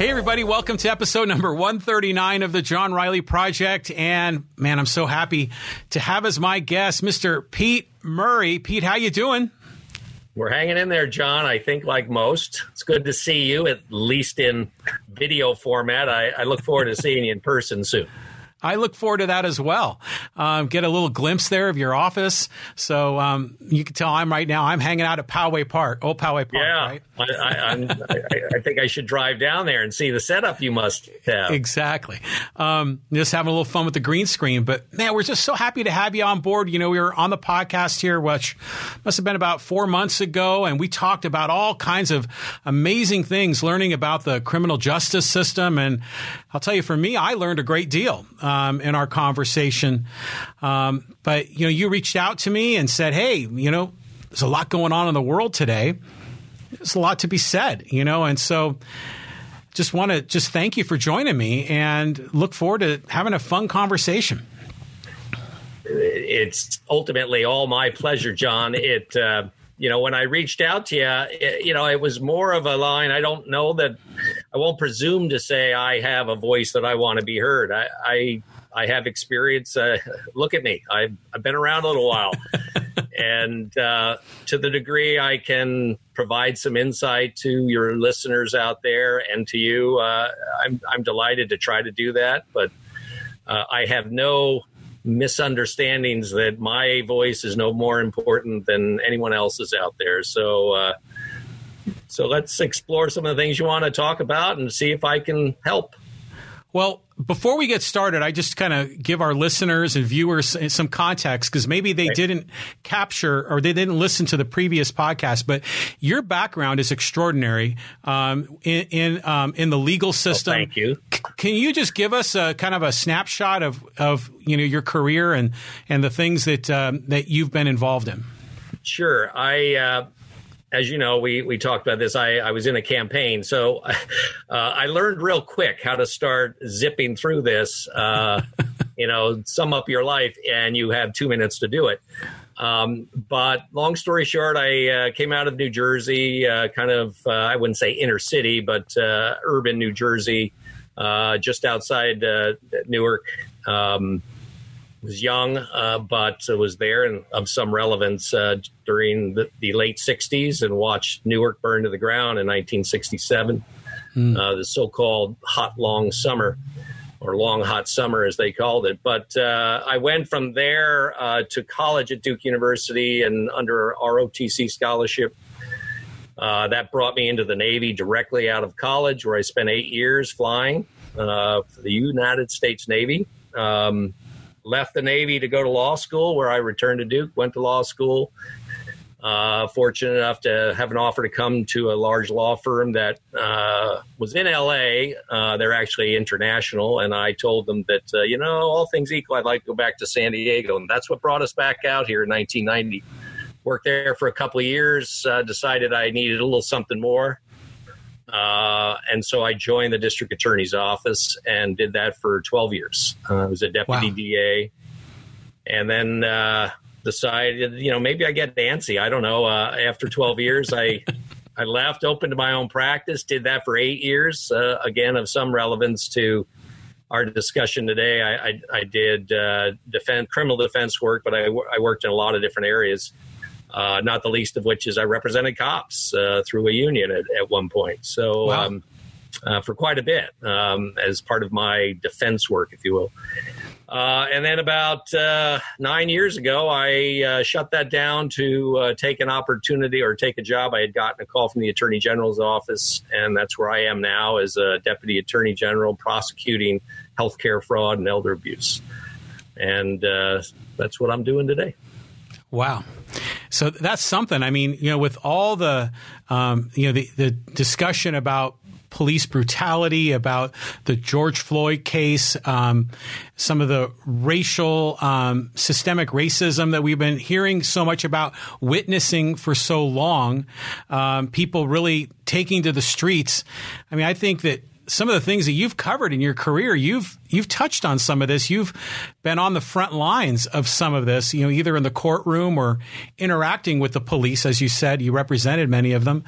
Hey, everybody, welcome to episode number 139 of the John Riley Project. And man, I'm so happy to have as my guest Mr. Pete Murray. Pete, how you doing? We're hanging in there, John. I think, like most, it's good to see you, at least in video format. I, I look forward to seeing you in person soon. I look forward to that as well. Um, get a little glimpse there of your office. So um, you can tell I'm right now, I'm hanging out at Poway Park, Old Poway Park, yeah, right? I, I, I, I, think I should drive down there and see the setup you must have. Exactly. Um, just having a little fun with the green screen. But man, we're just so happy to have you on board. You know, we were on the podcast here, which must have been about four months ago, and we talked about all kinds of amazing things, learning about the criminal justice system. And I'll tell you, for me, I learned a great deal um, in our conversation. Um, but you know, you reached out to me and said, "Hey, you know, there's a lot going on in the world today. There's a lot to be said, you know." And so, just want to just thank you for joining me, and look forward to having a fun conversation. It's ultimately all my pleasure, John. It. Uh, you know, when I reached out to you, it, you know, it was more of a line. I don't know that I won't presume to say I have a voice that I want to be heard. I, I I have experience. Uh, look at me. I've, I've been around a little while. and uh, to the degree I can provide some insight to your listeners out there and to you, uh, I'm, I'm delighted to try to do that. But uh, I have no misunderstandings that my voice is no more important than anyone else's out there. So, uh, so let's explore some of the things you want to talk about and see if I can help. Well, before we get started, I just kind of give our listeners and viewers some context because maybe they didn't capture or they didn't listen to the previous podcast. But your background is extraordinary um, in in, um, in, the legal system. thank you. C- can you just give us a kind of a snapshot of of you know your career and and the things that um, that you've been involved in? Sure. I uh, as you know, we, we talked about this. I, I was in a campaign, so uh, I learned real quick how to start zipping through this. Uh, you know, sum up your life, and you have two minutes to do it. Um, but long story short, I uh, came out of New Jersey, uh, kind of, uh, I wouldn't say inner city, but uh, urban New Jersey, just outside Newark. Um, was young, uh, but was there and of some relevance uh, during the, the, late 60s and watched Newark burn to the ground in 1967, mm. uh, the so called hot, long summer. Or long hot summer, as they called it. But uh, I went from there uh, to college at Duke University and under ROTC scholarship. Uh, that brought me into the Navy directly out of college, where I spent eight years flying for the United States Navy. Um, left the Navy to go to law school, where I returned to Duke, went to law school. Uh, fortunate enough to have an offer to come to a large law firm that uh, was in LA. Uh, they're actually international, and I told them that uh, you know, all things equal, I'd like to go back to San Diego, and that's what brought us back out here in 1990. Worked there for a couple of years. Uh, decided I needed a little something more. Uh, and so I joined the district attorney's office and did that for 12 years. Uh, I was a deputy wow. DA. And then uh, decided, you know, maybe I get antsy. I don't know. Uh, after 12 years, I. I left, opened my own practice, did that for eight years. Uh, again, of some relevance to our discussion today. I, I, I did uh, defense, criminal defense work, but I, I worked in a lot of different areas uh, not the least of which is I represented cops uh, through a union at, at one point. So, wow. um, uh, for quite a bit um, as part of my defense work, if you will. Uh, and then about uh, nine years ago, I uh, shut that down to take an opportunity or take a job. I had gotten a call from the Attorney General's office, and that's where I am now as a Deputy Attorney General prosecuting healthcare fraud and elder abuse. And that's what I'm doing today. Wow. So that's something. I mean, you know, with all the, um, you know, the, the discussion about police brutality, about the George Floyd case, um, some of the racial, um, systemic racism that we've been hearing so much about, witnessing for so long, um, people really taking to the streets. I mean, I think that some of the things that you've covered in your career, you've you've touched on some of this. You've been on the front lines of some of this, you know, either in the courtroom or interacting with the police, as you said, you represented many of them.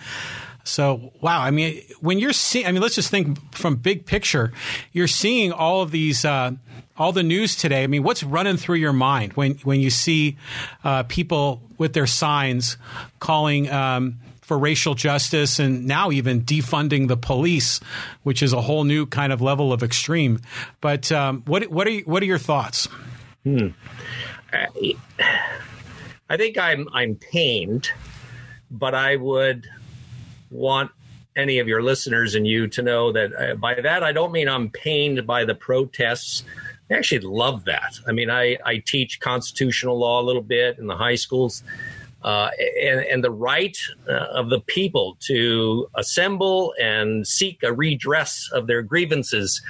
So, wow. I mean, when you're seeing, I mean, let's just think from big picture. You're seeing all of these, uh, all the news today. I mean, what's running through your mind when when you see uh, people with their signs calling? Um, for racial justice and now even defunding the police, which is a whole new kind of level of extreme. But um, what what are what are your thoughts? Hmm. I think I'm I'm pained, but I would want any of your listeners and you to know that uh, by that I don't mean I'm pained by the protests. I actually love that. I mean, I, I teach constitutional law a little bit in the high schools uh, and, and, the right uh, of the people to assemble and seek a redress of their grievances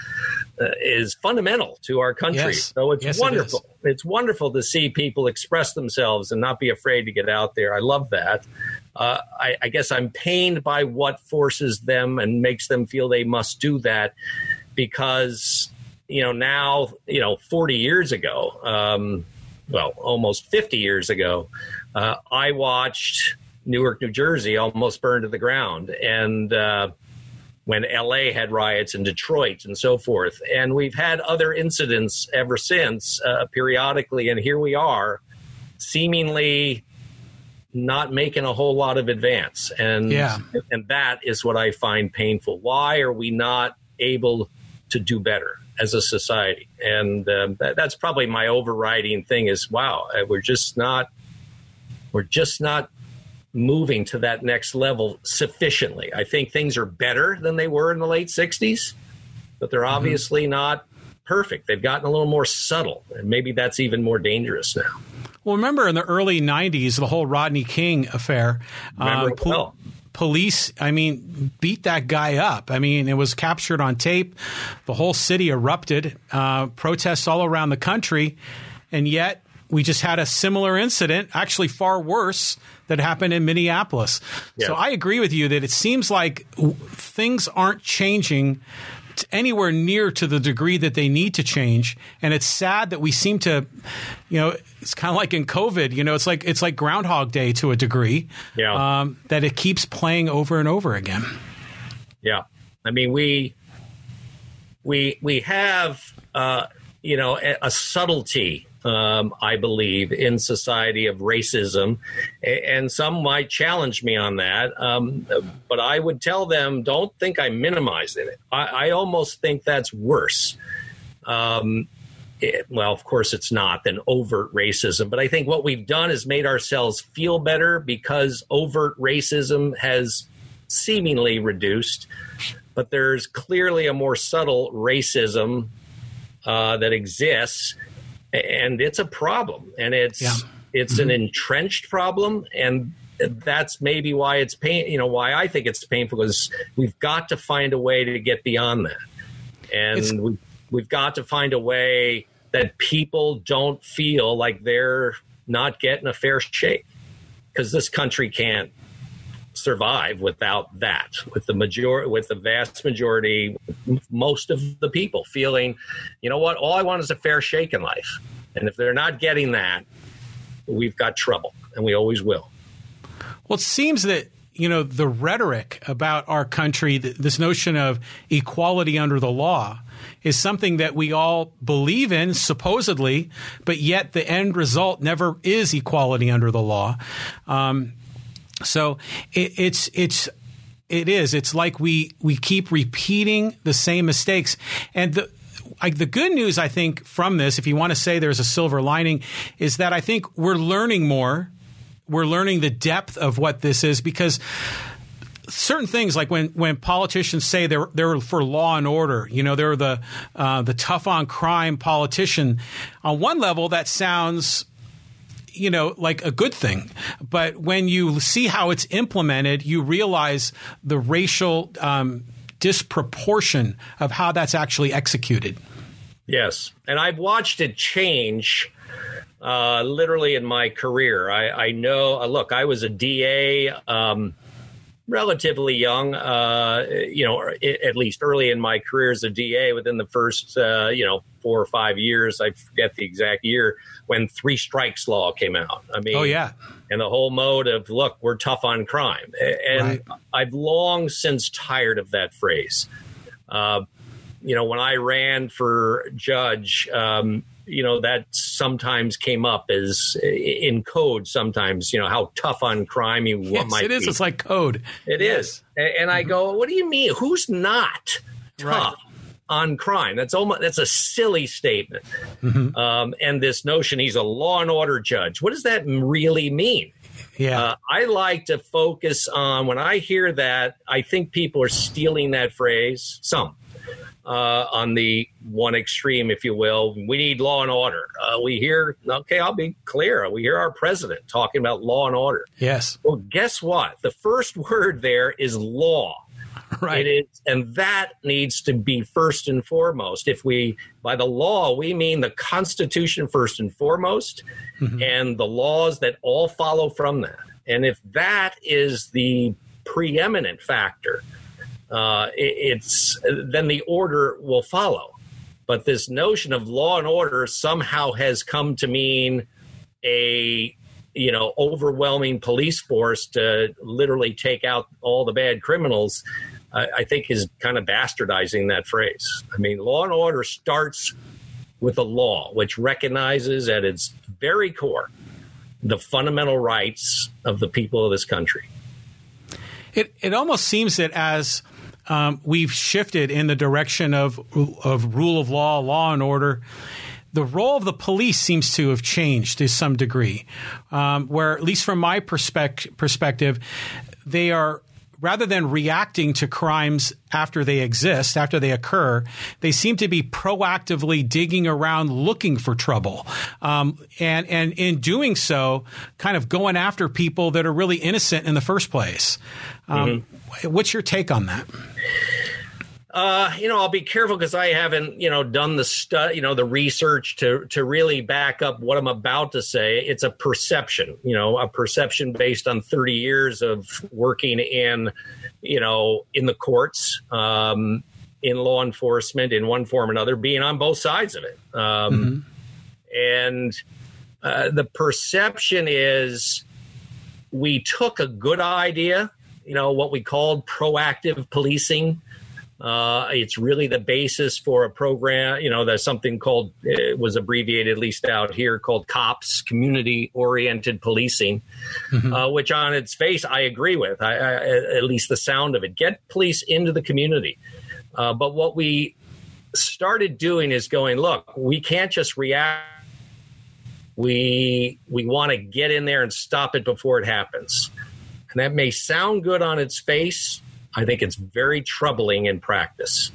uh, is fundamental to our country. Yes. So it's yes, wonderful. It it's wonderful to see people express themselves and not be afraid to get out there. I love that. Uh, I, I guess I'm pained by what forces them and makes them feel they must do that because you know now you know 40 years ago um, well almost 50 years ago uh, I watched Newark, New Jersey almost burn to the ground, and uh, when LA had riots in Detroit and so forth. And we've had other incidents ever since, uh, periodically, and here we are, seemingly not making a whole lot of advance. And yeah. and that is what I find painful. Why are we not able to do better? As a society, and um, that, that's probably my overriding thing. Is wow, uh, we're just not we're just not moving to that next level sufficiently. I think things are better than they were in the late 60s, but they're mm-hmm. obviously not perfect. They've gotten a little more subtle, and maybe that's even more dangerous now. Well, remember in the early 90s, the whole Rodney King affair. Um, well. Police, I mean, beat that guy up. I mean, it was captured on tape. The whole city erupted, uh, protests all around the country, and yet we just had a similar incident, actually far worse, that happened in Minneapolis. Yeah. So I agree with you that it seems like things aren't changing anywhere near to the degree that they need to change and it's sad that we seem to you know it's kind of like in covid you know it's like it's like groundhog day to a degree yeah. um, that it keeps playing over and over again yeah i mean we we we have uh, you know a, a subtlety um, I believe, in society of racism. And some might challenge me on that. Um, but I would tell them don't think I minimized it. I, I almost think that's worse. Um, it, well, of course, it's not than overt racism. But I think what we've done is made ourselves feel better because overt racism has seemingly reduced. But there's clearly a more subtle racism uh, that exists and it's a problem, and it's yeah. it's mm-hmm. an entrenched problem, and that's maybe why it's pain. You know why I think it's painful because we've got to find a way to get beyond that, and we, we've got to find a way that people don't feel like they're not getting a fair shake because this country can't survive without that with the major with the vast majority most of the people feeling you know what? All i want is a fair shake in life. And if they're not getting that we've got trouble and we always will. Well it seems that you know the rhetoric about our country this notion of equality under the law is something that we all believe in supposedly but yet the end result never is equality under the law. Um, so it, it's it's it is. It's like we we keep repeating the same mistakes, and the. Like the good news, I think, from this, if you want to say there's a silver lining, is that I think we're learning more. We're learning the depth of what this is because certain things like when, when politicians say they're they're for law and order, you know, they're the uh, the tough on crime politician. On one level, that sounds you know, like a good thing. But when you see how it's implemented, you realize the racial um, disproportion of how that's actually executed. Yes. And I've watched it change. Uh, literally in my career, I, I know. Uh, look, I was a DA, um, relatively young. Uh, you know, at least early in my career as a DA. Within the first, uh, you know, four or five years, I forget the exact year when three strikes law came out. I mean, oh yeah, and the whole mode of look, we're tough on crime. And right. I've long since tired of that phrase. Uh, you know, when I ran for judge, um, you know that sometimes came up as in code. Sometimes you know how tough on crime you yes, might. It is. Be. It's like code. It yes. is. And, and mm-hmm. I go, what do you mean? Who's not tough? Right. On crime, that's almost that's a silly statement, mm-hmm. um, and this notion he's a law and order judge. What does that really mean? Yeah. Uh, I like to focus on when I hear that, I think people are stealing that phrase. Some uh, on the one extreme, if you will. We need law and order. Uh, we hear, okay, I'll be clear. We hear our president talking about law and order. Yes. Well, guess what? The first word there is law. Right. It is, and that needs to be first and foremost. If we, by the law, we mean the Constitution first and foremost, mm-hmm. and the laws that all follow from that. And if that is the preeminent factor, uh, it, it's then the order will follow. But this notion of law and order somehow has come to mean a you know overwhelming police force to literally take out all the bad criminals. I, I think is kind of bastardizing that phrase. I mean, law and order starts with a law which recognizes at its very core the fundamental rights of the people of this country. It it almost seems that as um, we've shifted in the direction of of rule of law, law and order. The role of the police seems to have changed to some degree, um, where at least from my perspective, perspective, they are rather than reacting to crimes after they exist, after they occur, they seem to be proactively digging around looking for trouble. Um, and, and in doing so, kind of going after people that are really innocent in the first place. Um, mm-hmm. What's your take on that? Uh, you know, I'll be careful because I haven't, you know, done the stu- you know, the research to to really back up what I'm about to say. It's a perception, you know, a perception based on 30 years of working in, you know, in the courts, um, in law enforcement, in one form or another, being on both sides of it. Um, mm-hmm. And uh, the perception is we took a good idea, you know, what we called proactive policing uh, it's really the basis for a program. You know, there's something called it was abbreviated, at least out here, called COPS, Community Oriented Policing, mm-hmm. uh, which on its face I agree with. I, I, at least the sound of it, get police into the community. Uh, but what we started doing is going, look, we can't just react. We we want to get in there and stop it before it happens. And that may sound good on its face, I think it's very troubling in practice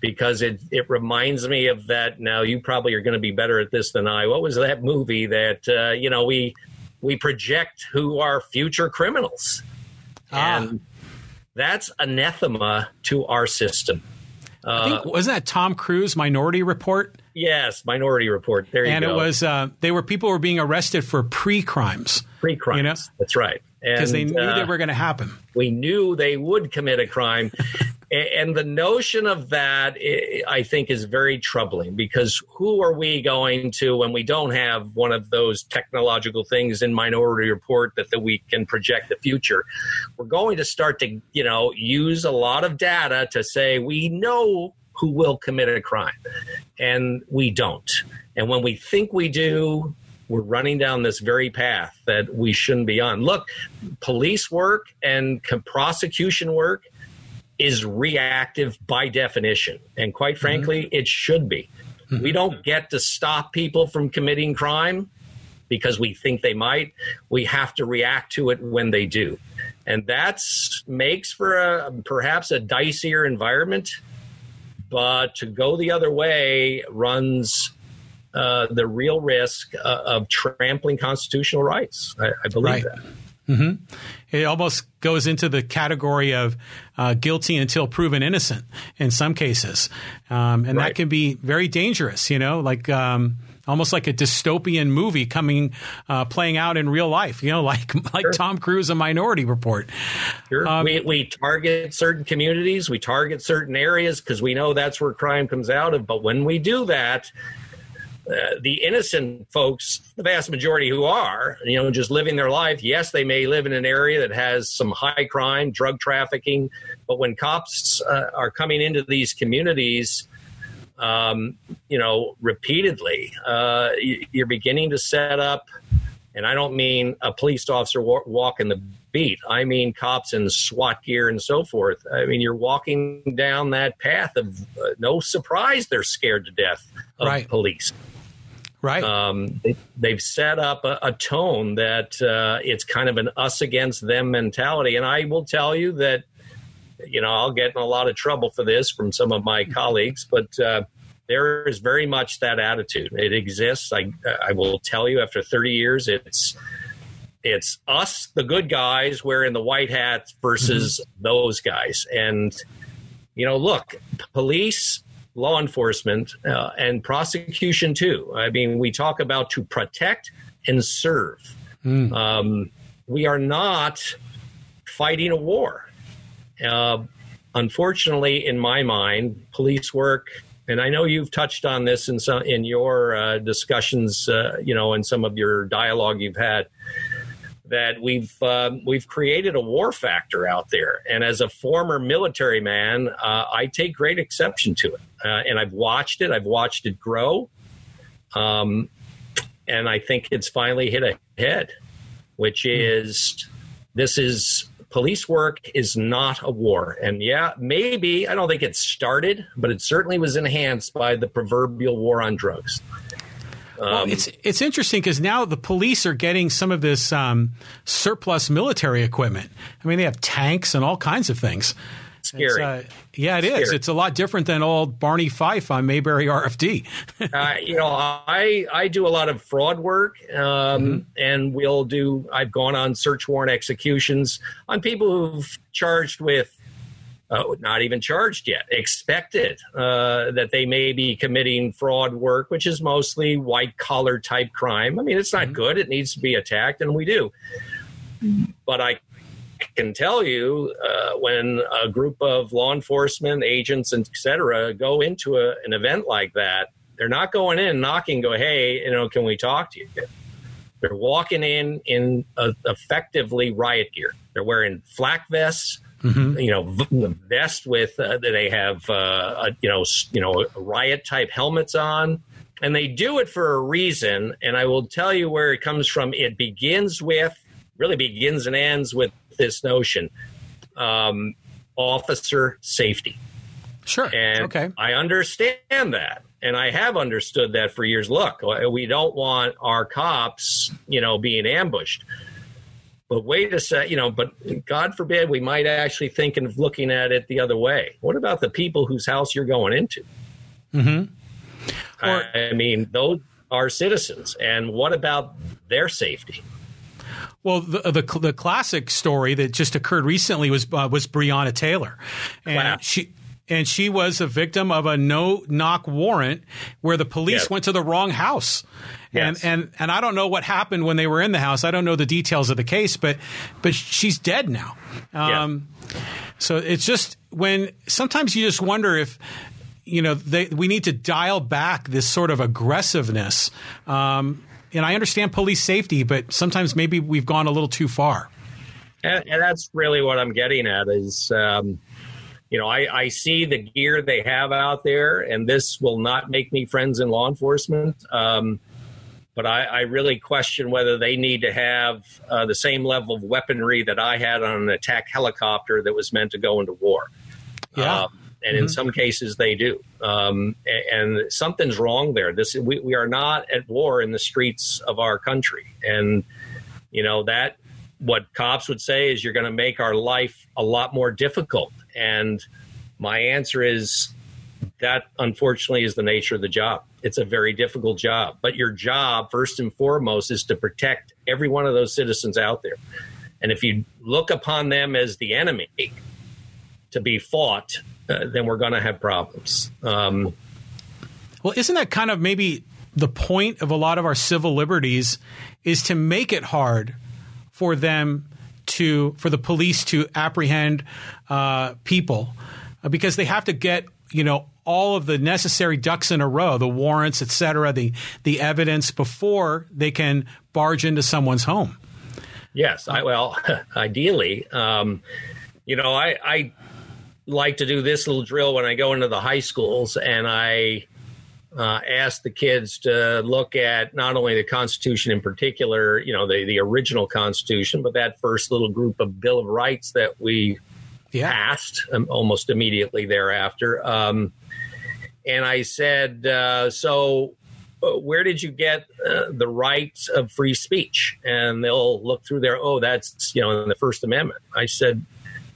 because it, it reminds me of that. Now, you probably are going to be better at this than I. What was that movie that, uh, you know, we, we project who are future criminals? Ah. And that's anathema to our system. I think, uh, wasn't that Tom Cruise Minority Report? Yes, Minority Report. There you and go. And it was uh, they were people were being arrested for pre crimes. Pre crimes. You know? That's right because they knew uh, they were going to happen. We knew they would commit a crime. and the notion of that, I think, is very troubling because who are we going to when we don't have one of those technological things in Minority Report that, that we can project the future? We're going to start to, you know, use a lot of data to say we know who will commit a crime, and we don't. And when we think we do, we're running down this very path that we shouldn't be on. Look, police work and prosecution work is reactive by definition. And quite mm-hmm. frankly, mm-hmm. it should be. Mm-hmm. We don't get to stop people from committing crime because we think they might. We have to react to it when they do. And that makes for a perhaps a dicier environment. But to go the other way runs uh, the real risk uh, of trampling constitutional rights. I, I believe right. that. Mm-hmm. It almost goes into the category of uh, guilty until proven innocent in some cases, um, and right. that can be very dangerous. You know, like um, almost like a dystopian movie coming uh, playing out in real life. You know, like like sure. Tom Cruise, a Minority Report. Sure. Um, we we target certain communities, we target certain areas because we know that's where crime comes out of. But when we do that, uh, the innocent folks, the vast majority who are, you know, just living their life. Yes, they may live in an area that has some high crime, drug trafficking, but when cops uh, are coming into these communities, um, you know, repeatedly, uh, you're beginning to set up. And I don't mean a police officer walking the beat. I mean cops in SWAT gear and so forth. I mean you're walking down that path of uh, no surprise they're scared to death of right. police. Right. Um, they, have set up a, a tone that uh, it's kind of an us against them mentality. And I will tell you that, you know, I'll get in a lot of trouble for this from some of my colleagues, but uh, there is very much that attitude. It exists. I, I will tell you after 30 years, it's it's us, the good guys, wearing the white hats versus mm-hmm. those guys. And, you know, look, police, law enforcement, uh, and prosecution too. I mean, we talk about to protect and serve. Mm. Um, we are not fighting a war. Uh, unfortunately, in my mind, police work, and I know you've touched on this in some in your uh, discussions, uh, you know, in some of your dialogue you've had that we've um, we've created a war factor out there, and as a former military man, uh, I take great exception to it. Uh, and I've watched it. I've watched it grow, um, and I think it's finally hit a head, which is this is police work is not a war. And yeah, maybe I don't think it started, but it certainly was enhanced by the proverbial war on drugs. Well, um, it's it's interesting because now the police are getting some of this um, surplus military equipment. I mean, they have tanks and all kinds of things. Scary. Uh, yeah, it Scary. is. It's a lot different than old Barney Fife on Mayberry RFD. uh, you know, I I do a lot of fraud work, um, mm-hmm. and we'll do. I've gone on search warrant executions on people who've charged with uh, not even charged yet, expected uh, that they may be committing fraud work, which is mostly white collar type crime. I mean, it's not mm-hmm. good. It needs to be attacked, and we do. But I can tell you uh, when a group of law enforcement agents and et cetera go into a, an event like that, they're not going in knocking, go, hey, you know, can we talk to you? They're walking in in effectively riot gear. They're wearing flak vests Mm-hmm. You know, vest with uh, they have uh, a, you know you know riot type helmets on, and they do it for a reason. And I will tell you where it comes from. It begins with really begins and ends with this notion um, officer safety. Sure. And okay. I understand that. And I have understood that for years. Look, we don't want our cops, you know, being ambushed. But wait a sec, you know, but God forbid we might actually think of looking at it the other way. What about the people whose house you're going into? Mm-hmm. Or, I mean, those are citizens. And what about their safety? Well, the, the, the classic story that just occurred recently was uh, was Breonna Taylor, and she and she was a victim of a no knock warrant where the police yes. went to the wrong house. Yes. And, and and I don't know what happened when they were in the house. I don't know the details of the case, but but she's dead now. Um, yeah. So it's just when sometimes you just wonder if you know they, we need to dial back this sort of aggressiveness. Um, and I understand police safety, but sometimes maybe we've gone a little too far. And, and that's really what I'm getting at is. Um, you know, I, I see the gear they have out there, and this will not make me friends in law enforcement. Um, but I, I, really question whether they need to have uh, the same level of weaponry that I had on an attack helicopter that was meant to go into war. Yeah. Um, and mm-hmm. in some cases, they do. Um, and, and, something's wrong there. This we, we are not at war in the streets of our country, and you know that what cops would say is you're going to make our life a lot more difficult and my answer is that unfortunately is the nature of the job. It's a very difficult job. But your job, first and foremost, is to protect every one of those citizens out there. And if you look upon them as the enemy to be fought, uh, then we're going to have problems. Um, well, isn't that kind of maybe the point of a lot of our civil liberties is to make it hard for them to for the police to apprehend uh, people uh, because they have to get you know, all of the necessary ducks in a row, the warrants, et cetera, the, the evidence before they can barge into someone's home. Yes. I, well, ideally, um, you know, I, I like to do this little drill when I go into the high schools and I uh, ask the kids to look at not only the Constitution in particular, you know, the, the original Constitution, but that first little group of Bill of Rights that we yeah. passed um, almost immediately thereafter. Um, and I said, uh, so uh, where did you get uh, the rights of free speech? And they'll look through there. Oh, that's you know in the First Amendment. I said,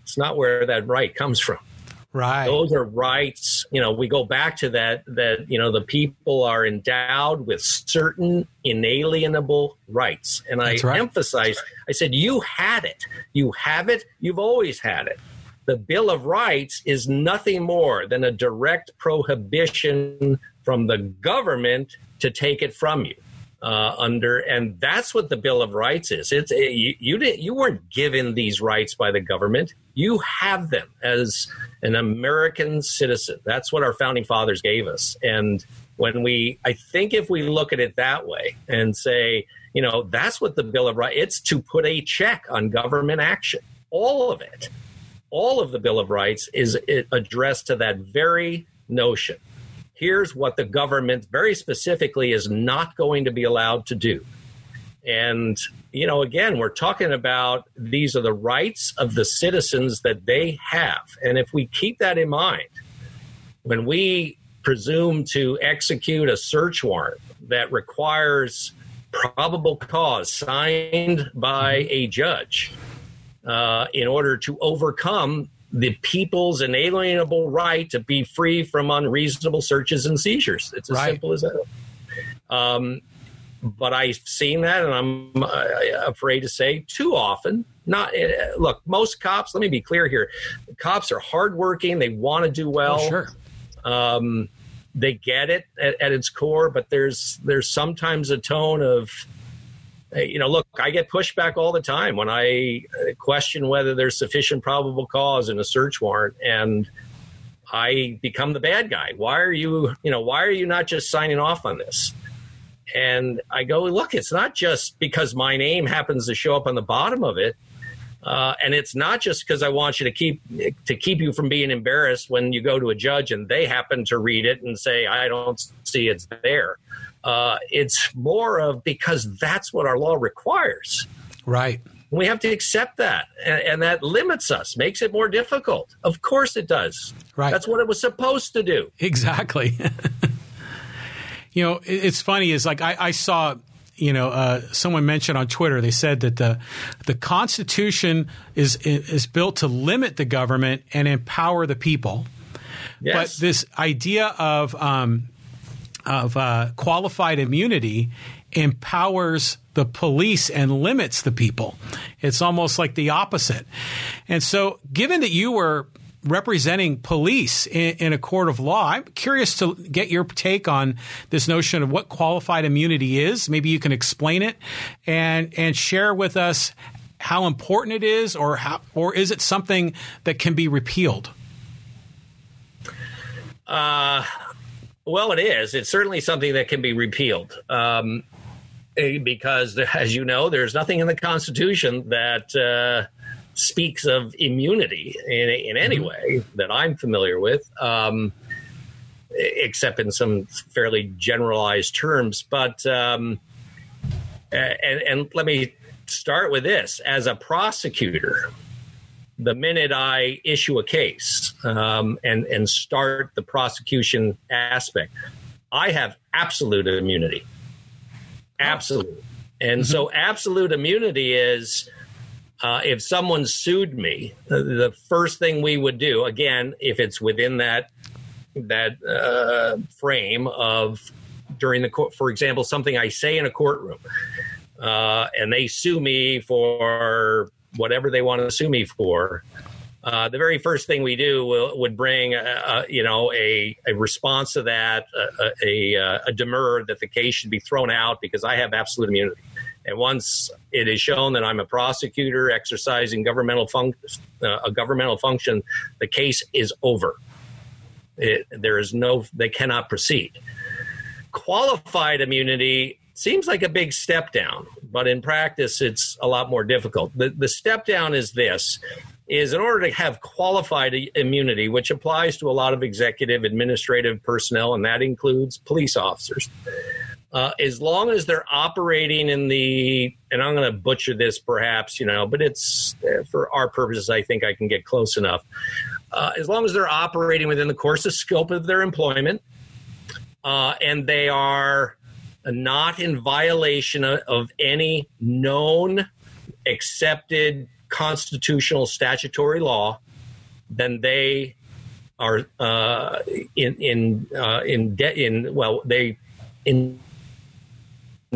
it's not where that right comes from. Right. Those are rights. You know, we go back to that. That you know, the people are endowed with certain inalienable rights. And I right. emphasize. I said, you had it. You have it. You've always had it the Bill of Rights is nothing more than a direct prohibition from the government to take it from you. Uh, under and that's what the Bill of Rights is. It's you, you didn't you weren't given these rights by the government. You have them as an American citizen. That's what our founding fathers gave us. And when we, I think, if we look at it that way and say, you know, that's what the Bill of Rights. It's to put a check on government action, all of it all of the Bill of Rights is addressed to that very notion. Here's what the government very specifically is not going to be allowed to do. And, you know, again, we're talking about these are the rights of the citizens that they have. And if we keep that in mind, when we presume to execute a search warrant that requires probable cause signed by a judge, uh, in order to overcome the people's inalienable right to be free from unreasonable searches and seizures. It's as right. simple as that. Um, but I've seen that, and I'm uh, afraid to say too often. Not uh, look, most cops. Let me be clear here: cops are hardworking. They want to do well. Oh, sure. Um, they get it at, at, its core, but there's there's sometimes a tone of you know, look, I get pushback all the time when I uh, question whether there's sufficient probable cause in a search warrant, and I become the bad guy. Why are you, you know, why are you not just signing off on this? And I go, look, it's not just because my name happens to show up on the bottom of it. Uh, and it's not just because I want you to keep to keep you from being embarrassed when you go to a judge and they happen to read it and say I don't see it's there. Uh, it's more of because that's what our law requires. Right. We have to accept that, and, and, that limits us, makes it more difficult. Of course, it does. Right. That's what it was supposed to do. Exactly. you know, it's funny. Is like I, I saw you know, uh, someone mentioned on Twitter. They said that the the Constitution is is built to limit the government and empower the people. Yes. But this idea of um, of uh, qualified immunity empowers the police and limits the people. It's almost like the opposite. And so, given that you were representing police in, in, a court of law, I'm curious to get your take on this notion of what qualified immunity is. Maybe you can explain it and and share with us how important it is, or how, or is it something that can be repealed? Uh, well, it is. It's certainly something that can be repealed. Um, eh, because, as you know, there's nothing in the Constitution that uh, speaks of immunity in, in any mm-hmm. way that I'm familiar with, um, except in some fairly generalized terms. But, um, and, and let me start with this as a prosecutor, the minute I issue a case um, and and start the prosecution aspect, I have absolute immunity. Absolute. And mm-hmm. so absolute immunity is uh, if someone sued me, the first thing we would do, again, if it's within that that uh, frame of during the court, for example, something I say in a courtroom, uh, and they sue me for whatever they want to sue me for, uh, the very first thing we do will, would bring, a, a, you know, a, a response to that, a, a, a demur that the case should be thrown out because I have absolute immunity. And once it is shown that I'm a prosecutor exercising governmental func- uh, a governmental function, the case is over. It, there is no, they cannot proceed. Qualified immunity seems like a big step down, but in practice, it's a lot more difficult. The, the step down is this is in order to have qualified immunity, which applies to a lot of executive administrative personnel, and that includes police officers. Uh, as long as they're operating in the, and I'm going to butcher this perhaps, you know, but it's uh, for our purposes, I think I can get close enough. Uh, as long as they're operating within the course of scope of their employment, uh, and they are not in violation of, of any known, accepted constitutional statutory law, then they are uh, in in uh, in de- in well they in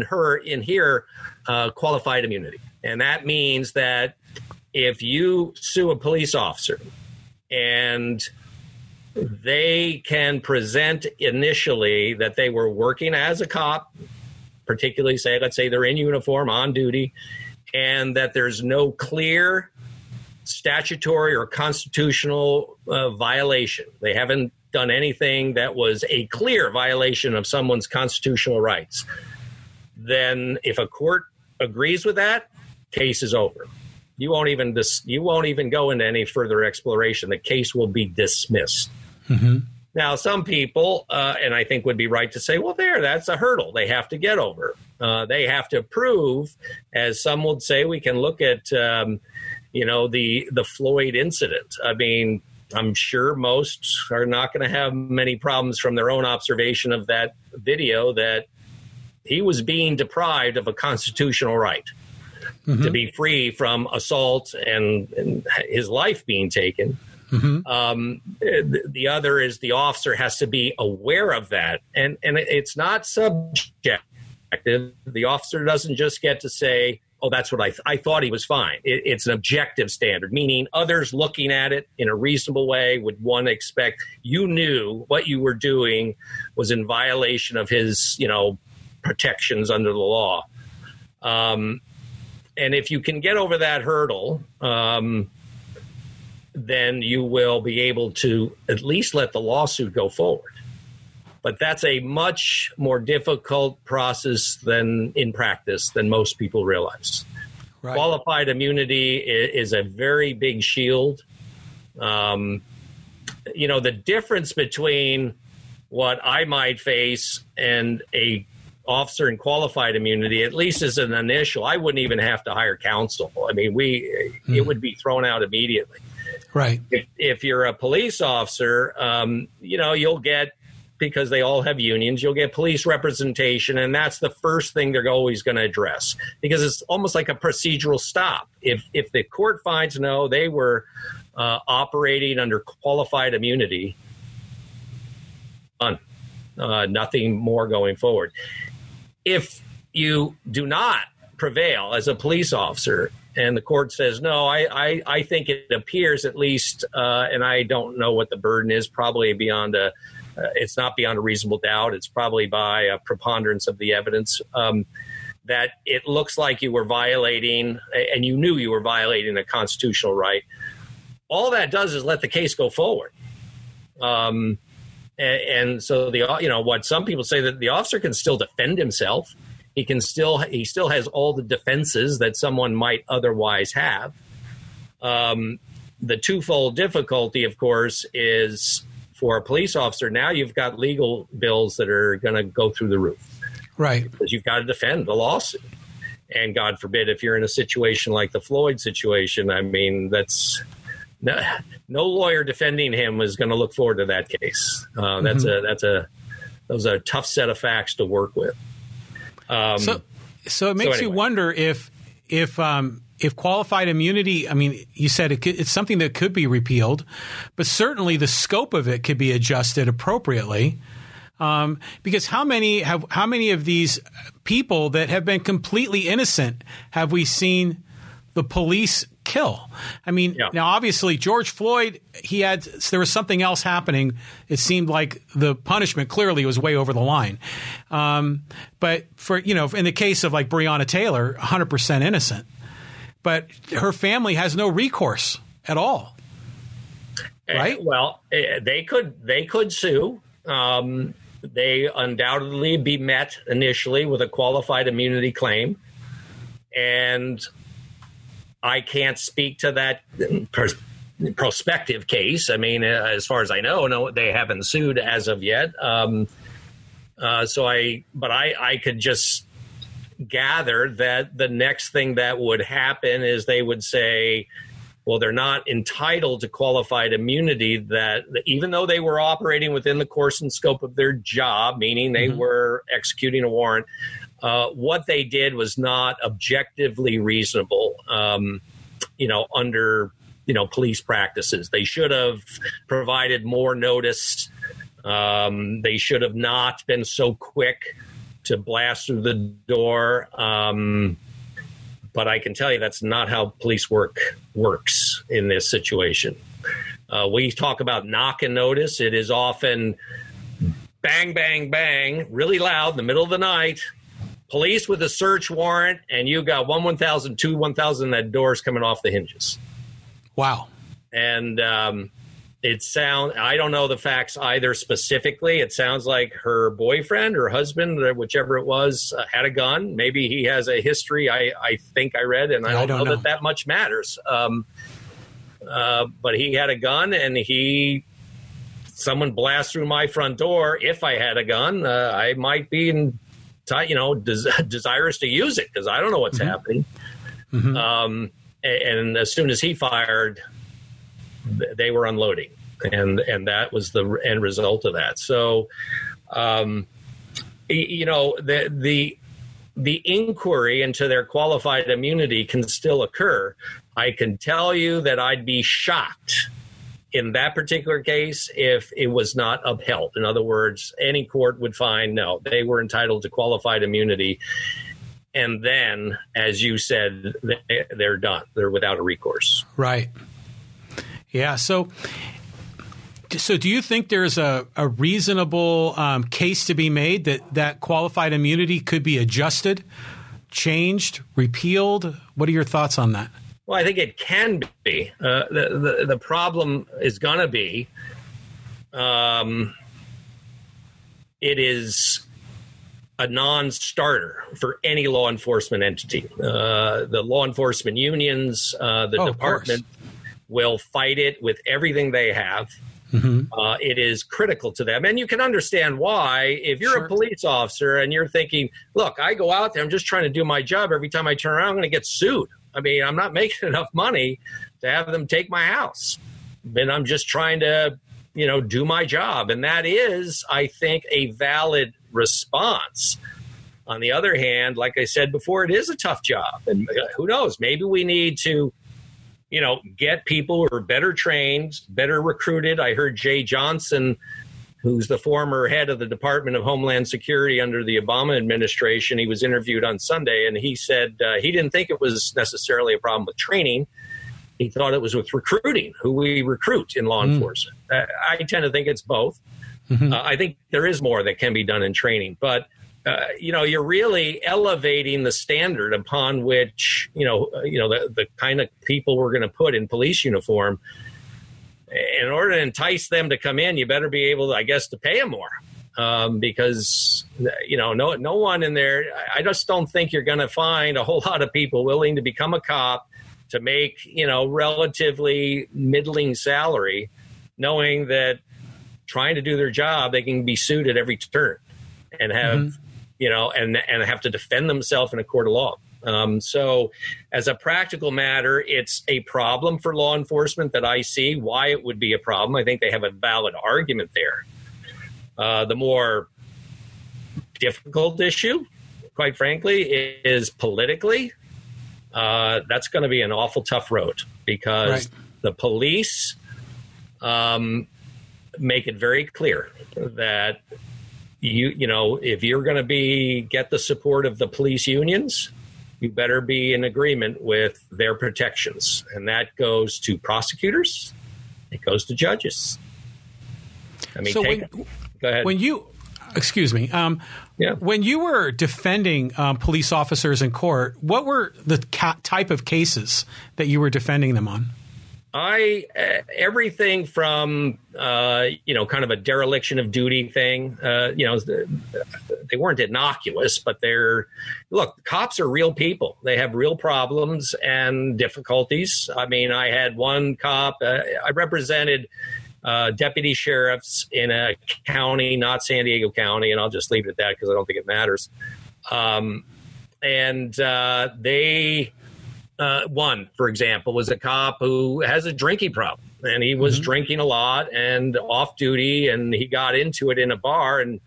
her in here uh, qualified immunity, and that means that if you sue a police officer and they can present initially that they were working as a cop, particularly say, let's say they're in uniform on duty, and that there's no clear statutory or constitutional uh, violation. They haven't done anything that was a clear violation of someone's constitutional rights. Then, if a court agrees with that, case is over. You won't even dis- you won't even go into any further exploration. The case will be dismissed. Mm-hmm. Now, some people, uh, and I think would be right to say, well, there, that's a hurdle they have to get over. Uh, they have to prove, as some would say, we can look at, um, you know, the the Floyd incident. I mean, I'm sure most are not going to have many problems from their own observation of that video that he was being deprived of a constitutional right. Mm-hmm. To be free from assault and, and his life being taken, Mm-hmm. Um, the, the, other is the officer has to be aware of that, and and it's not subjective. The officer doesn't just get to say, "Oh, that's what I th- I thought he was fine." It, it's an objective standard, meaning others looking at it in a reasonable way would one expect you knew what you were doing was in violation of his, you know, protections under the law. Um, and if you can get over that hurdle, um, then you will be able to at least let the lawsuit go forward. But that's a much more difficult process than in practice than most people realize. Right. Qualified immunity is, a very big shield. Um, you know, the difference between what I might face and a officer and qualified immunity, at least as an initial, I wouldn't even have to hire counsel. I mean, we it hmm. would be thrown out immediately. Right. If, if you're a police officer, um, you know, you'll get because they all have unions, you'll get police representation, and that's the first thing they're always going to address because it's almost like a procedural stop. If if the court finds no, they were uh, operating under qualified immunity, on uh, nothing more going forward. If you do not prevail as a police officer and the court says no i i, I think it appears at least uh, and i don't know what the burden is probably beyond a uh, it's not beyond a reasonable doubt. It's probably by a preponderance of the evidence um, that it looks like you were violating and you knew you were violating a constitutional right. All that does is let the case go forward. Um, and, and so the you know what some people say that the officer can still defend himself he can still he still has all the defenses that someone might otherwise have. Um, the twofold difficulty, of course, is for a police officer. Now you've got legal bills that are going to go through the roof, right? Because you've got to defend the lawsuit. And God forbid, if you're in a situation like the Floyd situation, I mean, that's no, no lawyer defending him is going to look forward to that case. Uh, that's mm-hmm. a that's a those are a tough set of facts to work with. Um, so, so it makes so anyway. you wonder if if um, if qualified immunity, I mean, you said it could, it's something that could be repealed, but certainly the scope of it could be adjusted appropriately. Um, because how many have how many of these people that have been completely innocent have we seen the police kill. I mean, yeah. now obviously George Floyd, he had there was something else happening. It seemed like the punishment clearly was way over the line. Um, but for you know, in the case of like Breonna Taylor, 100 percent innocent, but her family has no recourse at all. right? Uh, well, uh, they could they could sue. Um, they undoubtedly be met initially with a qualified immunity claim, and I can't speak to that pers- prospective case. I mean, uh, as far as I know, no, they haven't sued as of yet. Um, uh, so I, but I, I could just gather that the next thing that would happen is they would say, well, they're not entitled to qualified immunity. That even though they were operating within the course and scope of their job, meaning they mm-hmm. were executing a warrant, uh, what they did was not objectively reasonable. Um, you know, under you know police practices, they should have provided more notice. Um, they should have not been so quick to blast through the door. Um, but I can tell you that's not how police work works in this situation. Uh, we talk about knock and notice. It is often bang, bang, bang, really loud in the middle of the night. Police with a search warrant, and you got one 1,000, two 1,000 that doors coming off the hinges. Wow. And um, it sound I don't know the facts either specifically. It sounds like her boyfriend or husband, whichever it was, uh, had a gun. Maybe he has a history. I, I think I read, and I don't, I don't know, know, that that much matters. Um, uh, but he had a gun, and he someone blast through my front door. If I had a gun, uh, I might be in, you know, des- desirous to use it because I don't know what's mm-hmm. happening. Mm-hmm. Um, and as soon as he fired, they were unloading, and and that was the end result of that. So, um, you know, the the the inquiry into their qualified immunity can still occur. I can tell you that I'd be shocked in that particular case if it was not upheld. In other words, any court would find no, they were entitled to qualified immunity. And then, as you said, they're done. They're without a recourse. Right. Yeah. So, so do you think there's a, a reasonable um, case to be made that that qualified immunity could be adjusted, changed, repealed? What are your thoughts on that? Well, I think it can be. Uh, the, the, the problem is going to be um, it is a non-starter for any law enforcement entity. Uh, the law enforcement unions, uh, the oh, department will fight it with everything they have. Mm-hmm. Uh, it is critical to them. And you can understand why. If you're sure. a police officer and you're thinking, look, I go out there, I'm just trying to do my job. Every time I turn around, I'm going to get sued. I mean, I'm not making enough money to have them take my house. And I'm just trying to, you know, do my job. And that is, I think, a valid response. On the other hand, like I said before, it is a tough job. And uh, who knows, maybe we need to you know, get people who are better trained, better recruited. I heard Jeh Johnson, who's the former head of the Department of Homeland Security under the Obama administration, he was interviewed on Sunday, and he said uh, he didn't think it was necessarily a problem with training. He thought it was with recruiting, who we recruit in law mm. enforcement. Uh, I tend to think it's both. Mm-hmm. Uh, I think there is more that can be done in training, but uh, you know, you're really elevating the standard upon which, you know, uh, you know, the, the kind of people we're going to put in police uniform. In order to entice them to come in, you better be able, to, I guess, to pay them more. Um, because you know, no, no one in there. I just don't think you're going to find a whole lot of people willing to become a cop to make you know relatively middling salary, knowing that trying to do their job, they can be sued at every turn and have mm-hmm you know, and and have to defend themselves in a court of law. Um, so, as a practical matter, it's a problem for law enforcement that I see. Why it would be a problem, I think they have a valid argument there. Uh, the more difficult issue, quite frankly, is politically. Uh, that's going to be an awful tough road because right. the police um, make it very clear that you you know if you're going to be get the support of the police unions you better be in agreement with their protections. And that goes to prosecutors. It goes to judges. I mean so when, go ahead. when you excuse me um, yeah. when you were defending um, police officers in court what were the ca- type of cases that you were defending them on I uh, everything from uh, you know kind of a dereliction of duty thing. Uh, you know, they weren't innocuous, but they're look. Cops are real people. They have real problems and difficulties. I mean, I had one cop. Uh, I represented. Uh, deputy sheriffs in a county, not San Diego County, and I'll just leave it at that because I don't think it matters. Um, and uh, they uh, one, for example, was a cop who has a drinking problem, and he was mm-hmm. drinking a lot and off duty, and he got into it in a bar, and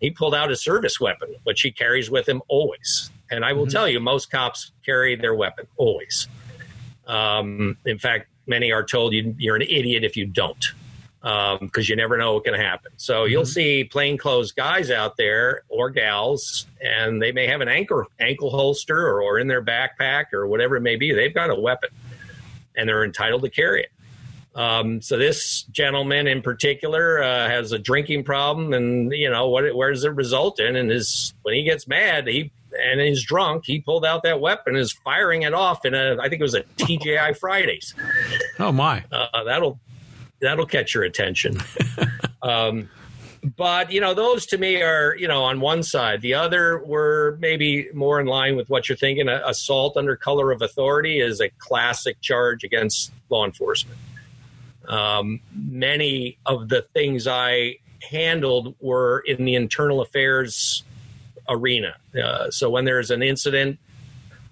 he pulled out his service weapon, which he carries with him always. And I will mm-hmm. tell you, most cops carry their weapon always. Um, in fact, many are told you, you're an idiot if you don't because um, you never know what can happen. So mm-hmm. you'll see plainclothes guys out there or gals, and they may have an ankle ankle holster or, or, in their backpack or whatever it may be. They've got a weapon, and they're entitled to carry it. Um, so this gentleman in particular uh, has a drinking problem, and you know what? Where does it result in? And is when he gets mad, he and he's drunk, he pulled out that weapon and is firing it off in a I think it was a TGI Fridays. Oh my! Uh, that'll that'll catch your attention. um, but you know, those to me are you know on one side. The other were maybe more in line with what you're thinking. Assault under color of authority is a classic charge against law enforcement. Um, many of the things I handled were in the internal affairs arena. Uh, so when there's an incident,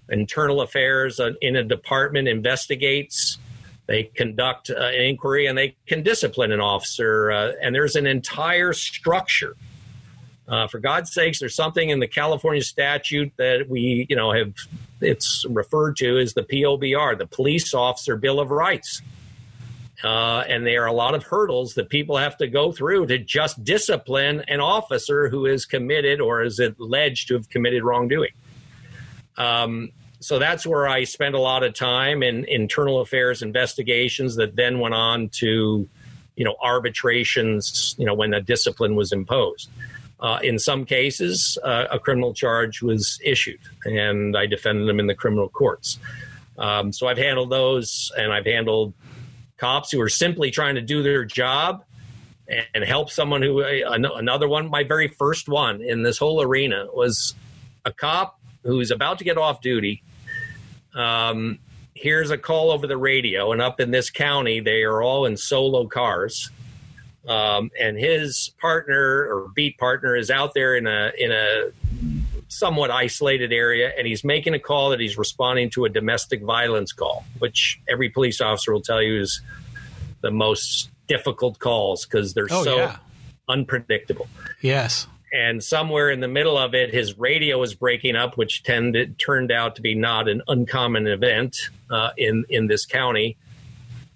internal affairs uh, in a department investigates they conduct uh, an inquiry and they can discipline an officer. Uh, and there's an entire structure. Uh, for God's sakes, there's something in the California statute that we, you know, have it's referred to as the POBR, the Police Officer Bill of Rights. Uh, and there are a lot of hurdles that people have to go through to just discipline an officer who is committed or is alleged to have committed wrongdoing. Um, so that's where I spent a lot of time in internal affairs investigations that then went on to, you know, arbitrations, you know, when a discipline was imposed. Uh, in some cases, uh, a criminal charge was issued, and I defended them in the criminal courts. Um, so I've handled those, and I've handled cops who are simply trying to do their job and help someone who, uh, another one, my very first one in this whole arena was a cop who's about to get off duty um, here's a call over the radio, and up in this county, they are all in solo cars. Um, and his partner or beat partner is out there in a in a somewhat isolated area, and he's making a call that he's responding to a domestic violence call, which every police officer will tell you is the most difficult calls because they're oh, so yeah. unpredictable. Yes and somewhere in the middle of it, his radio was breaking up, which tended turned out to be not an uncommon event uh, in in this county.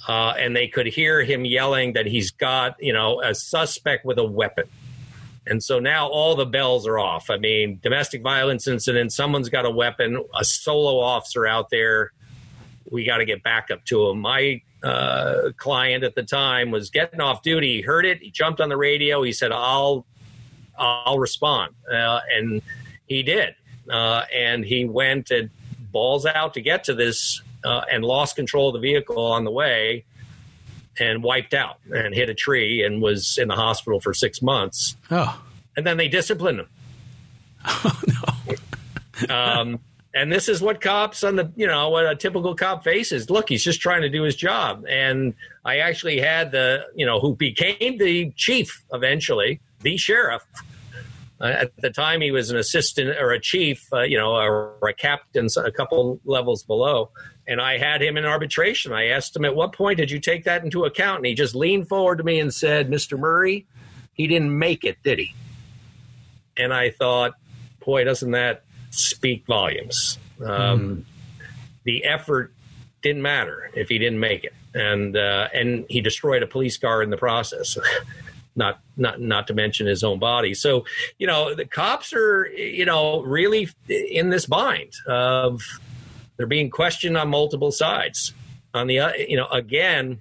Uh, and they could hear him yelling that he's got you know a suspect with a weapon. And so now all the bells are off. I mean, domestic violence incident, someone's got a weapon, a solo officer out there. We got to get back up to him. My uh, client at the time was getting off duty. He heard it. He jumped on the radio. He said, I'll I'll respond. Uh, and he did. Uh, and he went and balls out to get to this uh, and lost control of the vehicle on the way and wiped out and hit a tree and was in the hospital for six months. Oh. And then they disciplined him. Oh, no. um, and this is what cops on the, you know, what a typical cop faces. Look, he's just trying to do his job. And I actually had the, you know, who became the chief eventually, the sheriff, uh, at the time, he was an assistant or a chief, uh, you know, or, or, a captain, a couple levels below. And I had him in arbitration. I asked him, at what point did you take that into account? And he just leaned forward to me and said, Mr. Murray, he didn't make it, did he? And I thought, boy, doesn't that speak volumes? Um, mm. The effort didn't matter if he didn't make it. And, uh, and he destroyed a police car in the process. not not not to mention his own body. So, you know, the cops are you know really in this bind of they're being questioned on multiple sides. On the uh, you know again,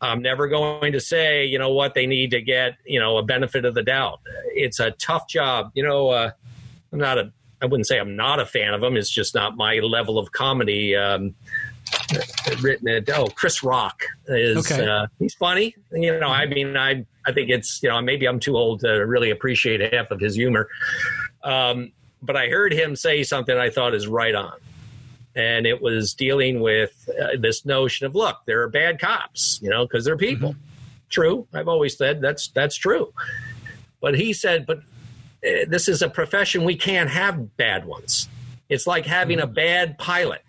I'm never going to say you know what they need to get you know a benefit of the doubt. It's a tough job. You know, uh, I'm not a I wouldn't say I'm not a fan of them. It's just not my level of comedy. Um, written it. Oh, Chris Rock is Okay. uh, he's funny. You know, I mean, I I think it's you know maybe I'm too old to really appreciate half of his humor. Um, but I heard him say something I thought is right on, and it was dealing with uh, this notion of look, there are bad cops, you know, because they're people. True, I've always said that's that's true. But he said, but uh, this is a profession we can't have bad ones. It's like having a bad pilot.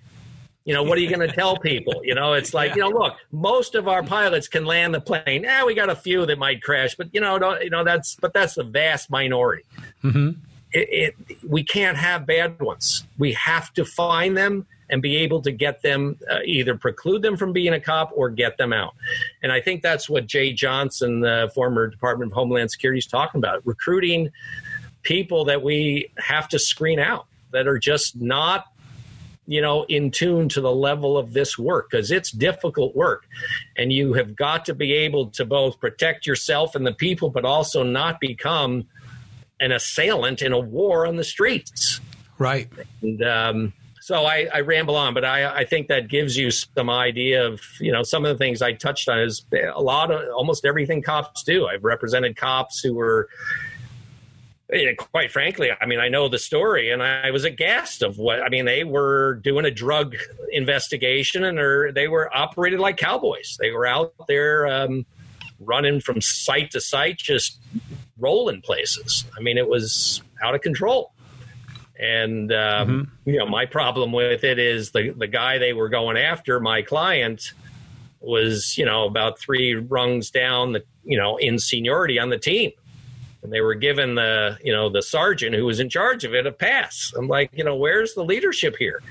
You know, what are you going to tell people? You know, it's like, you know, look, most of our pilots can land the plane. Yeah, we got a few that might crash, but you know, don't, you know, that's but that's the vast minority. hmm It, it, we can't have bad ones. We have to find them and be able to get them uh, either preclude them from being a cop or get them out. And I think that's what Jeh Johnson, the former Department of Homeland Security, is talking about recruiting people that we have to screen out that are just not you know in tune to the level of this work because it's difficult work and you have got to be able to both protect yourself and the people but also not become an assailant in a war on the streets Right. and um, so I, I ramble on, but I, I think that gives you some idea of you know some of the things I touched on is a lot of almost everything cops do. I've represented cops who were. Quite frankly, I mean, I know the story, and I was aghast of what I mean. They were doing a drug investigation, and they're- were operated like cowboys. They were out there um, running from site to site, just rolling places. I mean, it was out of control. And um, you know, my problem with it is the the guy they were going after, my client, was you know about three rungs down the you know in seniority on the team, and they were given the you know the sergeant who was in charge of it a pass. I'm like, you know, where's the leadership here?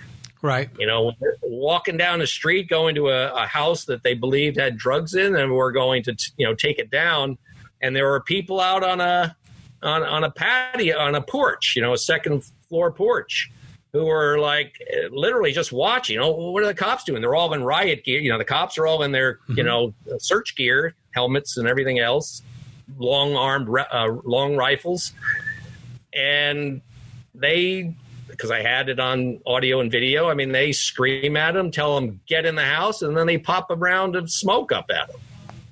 Right. You know, walking down the street, going to a, a house that they believed had drugs in, and we're going to you know take it down, and there were people out on a on on a patio on a porch, you know, a second floor porch, who were like literally just watching. Oh, what are the cops doing? They're all in riot gear. You know, the cops are all in their you mm-hmm. know search gear, helmets, and everything else, long armed, uh, long rifles, and they. Because I had it on audio and video. I mean, they scream at them, tell them get in the house, and then they pop a round of smoke up at them.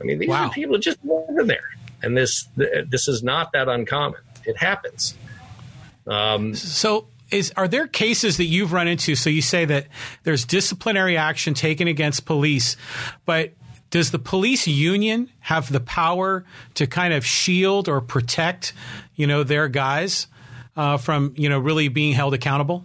I mean, these Wow. are people just over there, and this this is not that uncommon. It happens. Um, So, is are there cases that you've run into? So you say that there's disciplinary action taken against police, but does the police union have the power to kind of shield or protect, you know, their guys uh, from you know really being held accountable?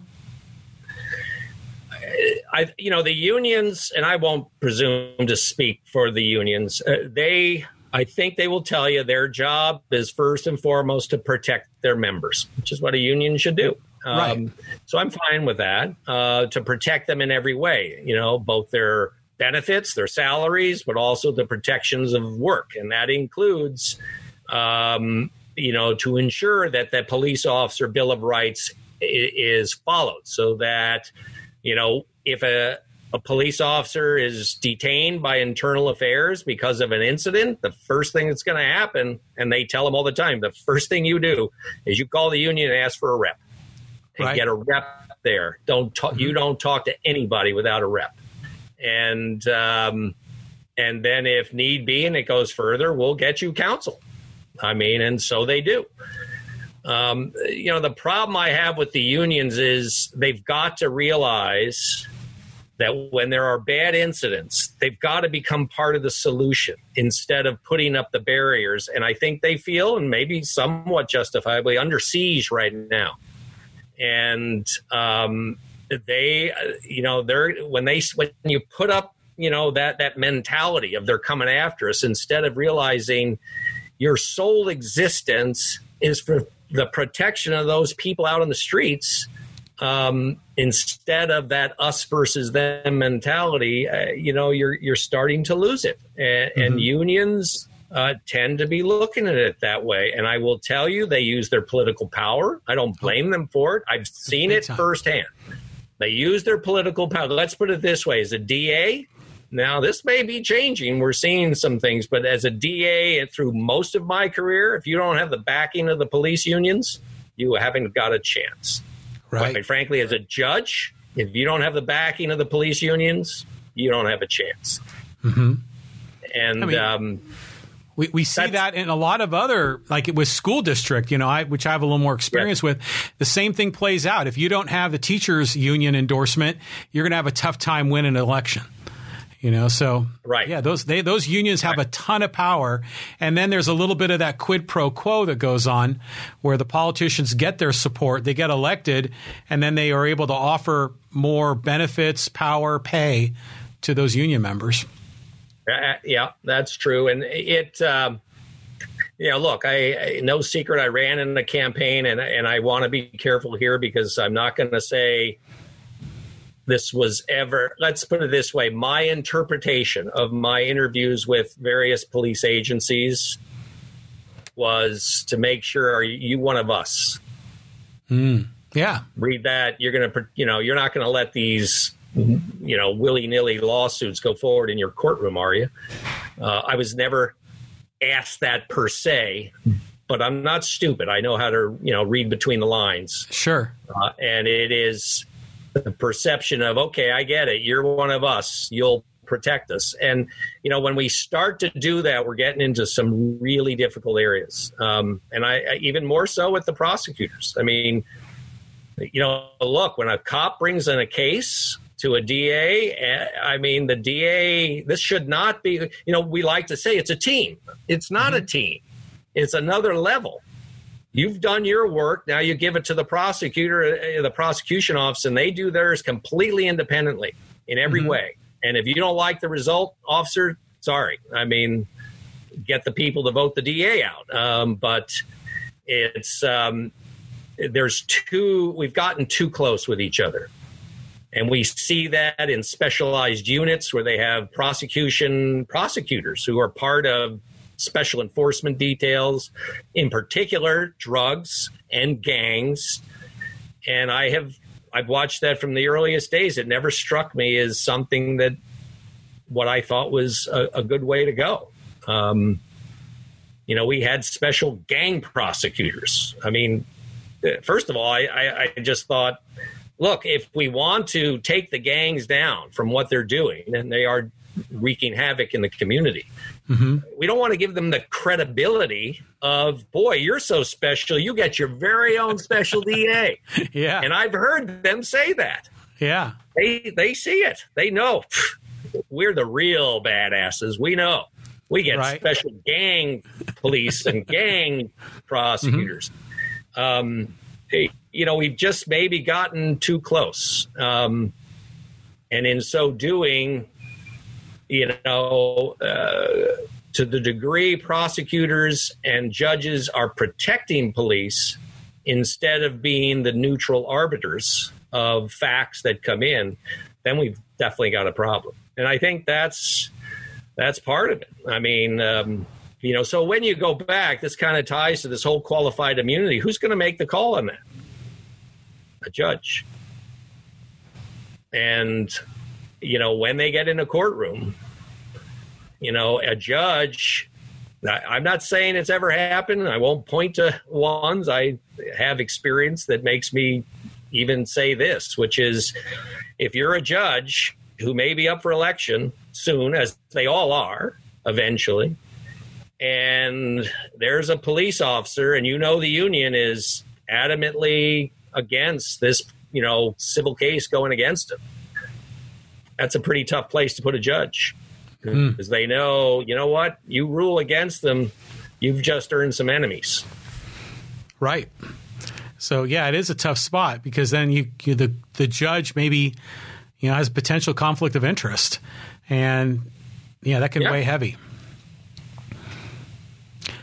I, you know, the unions, and I won't presume to speak for the unions. Uh, they, I think, they will tell you their job is first and foremost to protect their members, which is what a union should do. Um, Right. So I'm fine with that uh, to protect them in every way. You know, both their benefits, their salaries, but also the protections of work, and that includes, um, you know, to ensure that the police officer bill of rights is followed, so that you know, if a, a police officer is detained by internal affairs because of an incident, the first thing that's going to happen, and they tell them all the time, the first thing you do is you call the union and ask for a rep and Right. get a rep there. Don't talk, you don't talk to anybody without a rep. And um, and then if need be, and it goes further, we'll get you counsel. I mean, and so they do. Um, you know, the problem I have with the unions is they've got to realize that when there are bad incidents, they've got to become part of the solution instead of putting up the barriers. And I think they feel, and maybe somewhat justifiably, under siege right now. And um, they, you know, they're when they when you put up, you know, that that mentality of they're coming after us instead of realizing your sole existence is for the protection of those people out on the streets um, instead of that us versus them mentality, uh, you know, you're you're starting to lose it, and, and unions uh, tend to be looking at it that way. And I will tell you, they use their political power. I don't blame them for it. I've seen it firsthand. They use their political power. Let's put it this way: as a DA, now this may be changing. We're seeing some things, but as a DA, and through most of my career, if you don't have the backing of the police unions, you haven't got a chance Right. quite frankly, as a judge, if you don't have the backing of the police unions, you don't have a chance. Mm-hmm. And I mean- um, We, we see That's- that in a lot of other, like with school district, you know, I, which I have a little more experience with. The same thing plays out. If you don't have the teachers union endorsement, you're going to have a tough time winning an election. You know, so Right. yeah, those they those unions have a ton of power, and then there's a little bit of that quid pro quo that goes on, where the politicians get their support, they get elected, and then they are able to offer more benefits, power, pay to those union members. Uh, yeah, that's true. And it, um, you know, look, I, I no secret I ran in the campaign, and and I want to be careful here because I'm not going to say this was ever. Let's put it this way: my interpretation of my interviews with various police agencies was to make sure are you one of us? Yeah, read that you're going to you know you're not going to let these you know willy-nilly lawsuits go forward in your courtroom are you? Uh, i was never asked that per se but i'm not stupid. I know how to you know read between the lines. Sure. uh, and it is the perception of okay i get it. You're one of us. You'll protect us. And you know when we start to do that we're getting into some really difficult areas. Um, and I, I even more so with the prosecutors. I mean you know look when a cop brings in a case to a DA. eh, I mean, the DA, this should not be, you know, we like to say it's a team. It's not a team, it's another level. You've done your work. Now you give it to the prosecutor, eh, the prosecution office, and they do theirs completely independently in every way. And if you don't like the result, officer, sorry. I mean, get the people to vote the DA out. Um, but it's, um, there's too, we've gotten too close with each other. And we see that in specialized units where they have prosecution prosecutors who are part of special enforcement details, in particular drugs and gangs. And I have I've watched that from the earliest days. It never struck me as something that what I thought was a, a good way to go. Um, you know, we had special gang prosecutors. I mean, first of all, I, I, I just thought look, if we want to take the gangs down from what they're doing, and they are wreaking havoc in the community, we don't want to give them the credibility of, boy, you're so special, you get your very own special DA. Yeah, And I've heard them say that. yeah, They they see it. They know we're the real badasses. We know. We get Right. special gang police and gang prosecutors. Um, hey, you know, we've just maybe gotten too close. Um, and in so doing, you know, uh, to the degree prosecutors and judges are protecting police instead of being the neutral arbiters of facts that come in, then we've definitely got a problem. And I think that's that's part of it. I mean, um, you know, so when you go back, this kind of ties to this whole qualified immunity. Who's going to make the call on that? A judge. And you know, when they get in a courtroom, you know, a judge. I- I'm not saying it's ever happened. I won't point to ones. I have experience that makes me even say this, which is if you're a judge who may be up for election soon, as they all are eventually, and there's a police officer, and you know the union is adamantly against this, you know, civil case going against him. That's a pretty tough place to put a judge hmm. because they know, you know what, you rule against them, you've just earned some enemies. right. So yeah, it is a tough spot because then you, you the the judge maybe you know has potential conflict of interest, and yeah, that can Yeah. weigh heavy.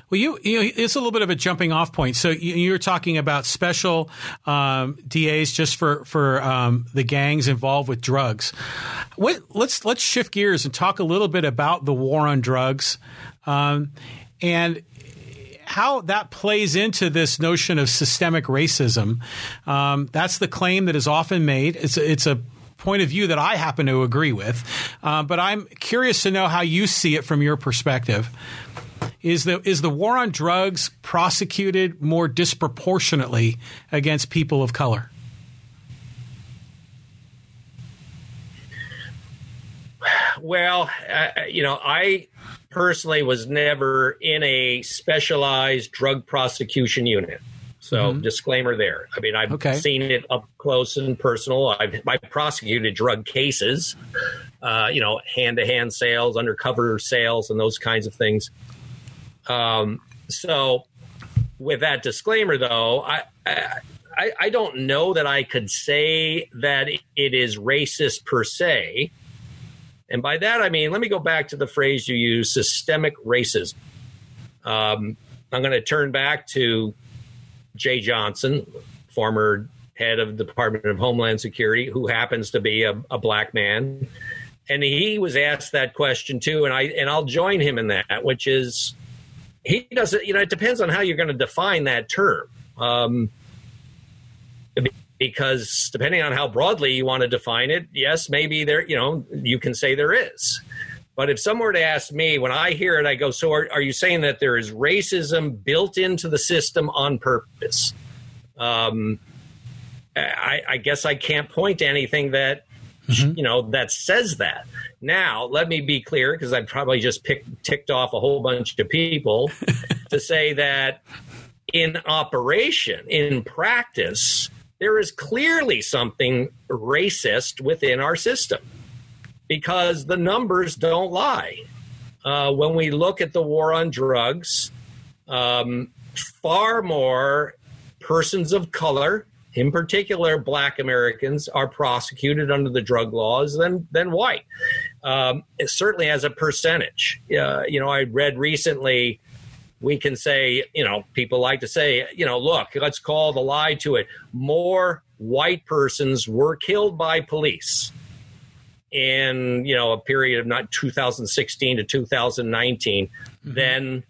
Well, you, you know, it's a little bit of a jumping off point. So you, are talking about special um, DAs just for for um, the gangs involved with drugs. What, let's let's shift gears and talk a little bit about the war on drugs, um, and how that plays into this notion of systemic racism. Um, that's the claim that is often made. It's it's a point of view that I happen to agree with, uh, but I'm curious to know how you see it from your perspective. Is the is the war on drugs prosecuted more disproportionately against people of color? well, uh, you know, I personally was never in a specialized drug prosecution unit. So, mm-hmm. disclaimer there. I mean, I've okay. seen it up close and personal. I've, I've prosecuted drug cases, uh, you know, hand to hand sales, undercover sales, and those kinds of things. Um, so, with that disclaimer, though, I, I, I don't know that I could say that it is racist per se. And by that, I mean, let me go back to the phrase you use systemic racism. Um, I'm going to turn back to Jeh Johnson, former head of the Department of Homeland Security, who happens to be a, a black man. And he was asked that question too, and I and I'll join him in that, which is he doesn't. You know, it depends on how you're going to define that term. Um, because depending on how broadly you want to define it, yes, maybe there, you know, you can say there is. But if someone were to ask me, when I hear it, I go, So are, are you saying that there is racism built into the system on purpose? Um, I, I, guess I can't point to anything that, mm-hmm. you know, that says that. Now, let me be clear because I've probably just picked, ticked off a whole bunch of people to say that in operation, in practice, there is clearly something racist within our system because the numbers don't lie. Uh, when we look at the war on drugs, um, far more persons of color, in particular black Americans, are prosecuted under the drug laws than, than white. Um, certainly as a percentage. Uh, you know, I read recently we can say, you know, people like to say, you know, look, let's call the lie to it. More white persons were killed by police in you know a period of not 2016 to 2019 mm-hmm. then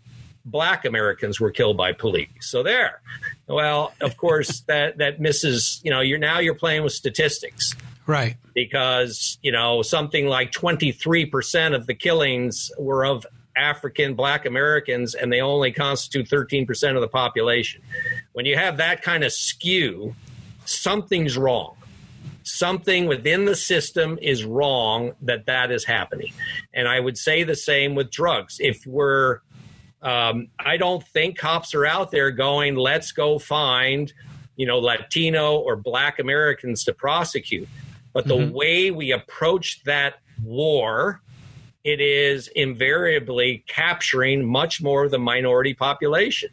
black americans were killed by police so there well of course that that misses you know you're now you're playing with statistics right because you know something like 23% of the killings were of african black americans and they only constitute 13% of the population when you have that kind of skew something's wrong something within the system is wrong that that is happening. And I would say the same with drugs. If we're, um, I don't think cops are out there going, let's go find, you know, Latino or Black Americans to prosecute. But the mm-hmm. way we approach that war, it is invariably capturing much more of the minority population.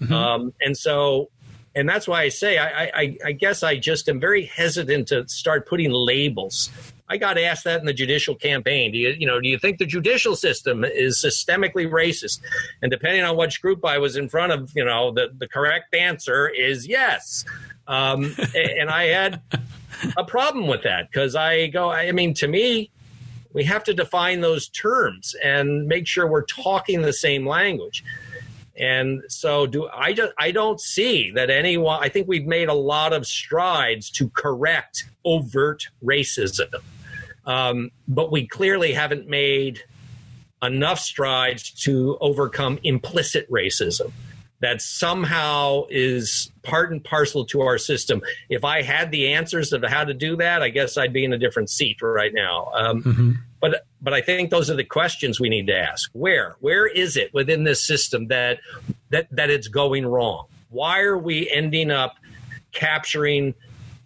Mm-hmm. Um, and so and that's why I say I, I, I guess I just am very hesitant to start putting labels. I got asked that in the judicial campaign. Do you, you know, do you think the judicial system is systemically racist? And depending on which group I was in front of, you know, the, the correct answer is yes. Um, and I had a problem with that because I go, I mean, to me, we have to define those terms and make sure we're talking the same language. And so do I just I don't see that anyone I think we've made a lot of strides to correct overt racism. Um, but we clearly haven't made enough strides to overcome implicit racism that somehow is part and parcel to our system. If I had the answers of how to do that, I guess I'd be in a different seat right now. Um, mm-hmm. But but I think those are the questions we need to ask. Where where is it within this system that that that it's going wrong? Why are we ending up capturing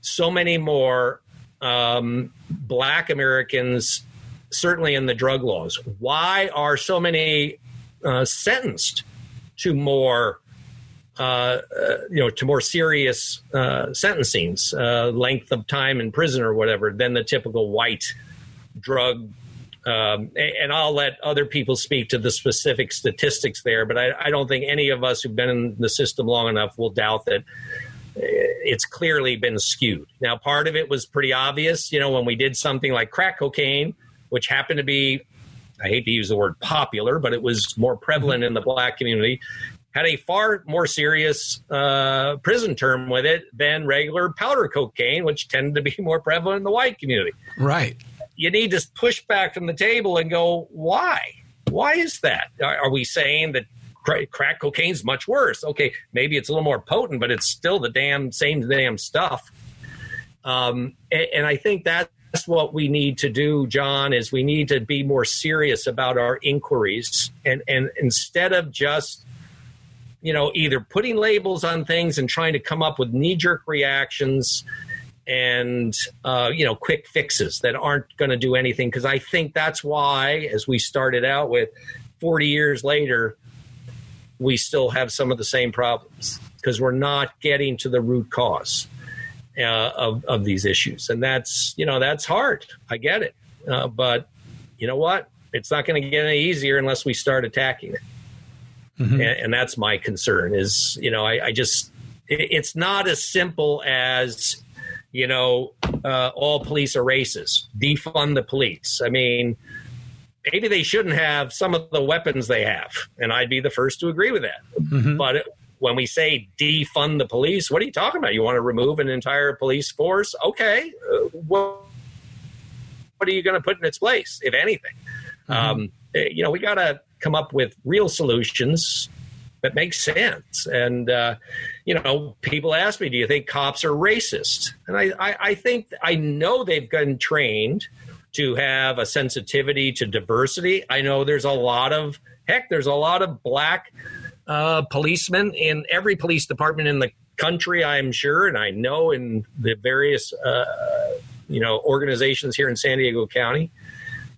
so many more um, Black Americans, certainly in the drug laws? Why are so many uh, sentenced to more uh, uh, you know, to more serious uh, sentencings, uh, length of time in prison or whatever, than the typical white drug. Um, and I'll let other people speak to the specific statistics there, but I, I, don't think any of us who've been in the system long enough will doubt that uh, it's clearly been skewed. Now, part of it was pretty obvious, you know, when we did something like crack cocaine, which happened to be I hate to use the word popular, but it was more prevalent in the black community had a far more serious uh, prison term with it than regular powder cocaine, which tended to be more prevalent in the white community. Right. You need to push back from the table and go, why? Why is that? Are, we saying that crack cocaine's much worse? Okay, maybe it's a little more potent, but it's still the damn same damn stuff. Um, and, and I think that what we need to do, John, is we need to be more serious about our inquiries and, and instead of just you know either putting labels on things and trying to come up with knee-jerk reactions and uh, you know quick fixes that aren't going to do anything. Because i think that's why as we started out with 40 years later we still have some of the same problems because we're not getting to the root cause uh, of, of these issues. And that's you know that's hard. I get it. Uh, but you know what? It's not going to get any easier unless we start attacking it mm-hmm. and, and, that's my concern is you know i, I just it, it's not as simple as you know uh, all police are racist defund the police i mean maybe they shouldn't have some of the weapons they have and i'd be the first to agree with that mm-hmm. but when we say defund the police, what are you talking about? You want to remove an entire police force? Okay, uh, what, what are you going to put in its place, if anything? Mm-hmm. Um, eh, you know, we got to come up with real solutions that make sense. And uh, you know, people ask me, "Do you think cops are racist?" And I, I, I think I know they've been trained to have a sensitivity to diversity. I know there's a lot of heck, there's a lot of black uh, policemen in every police department in the country, I'm sure, and I know in the various uh, you know organizations here in San Diego County.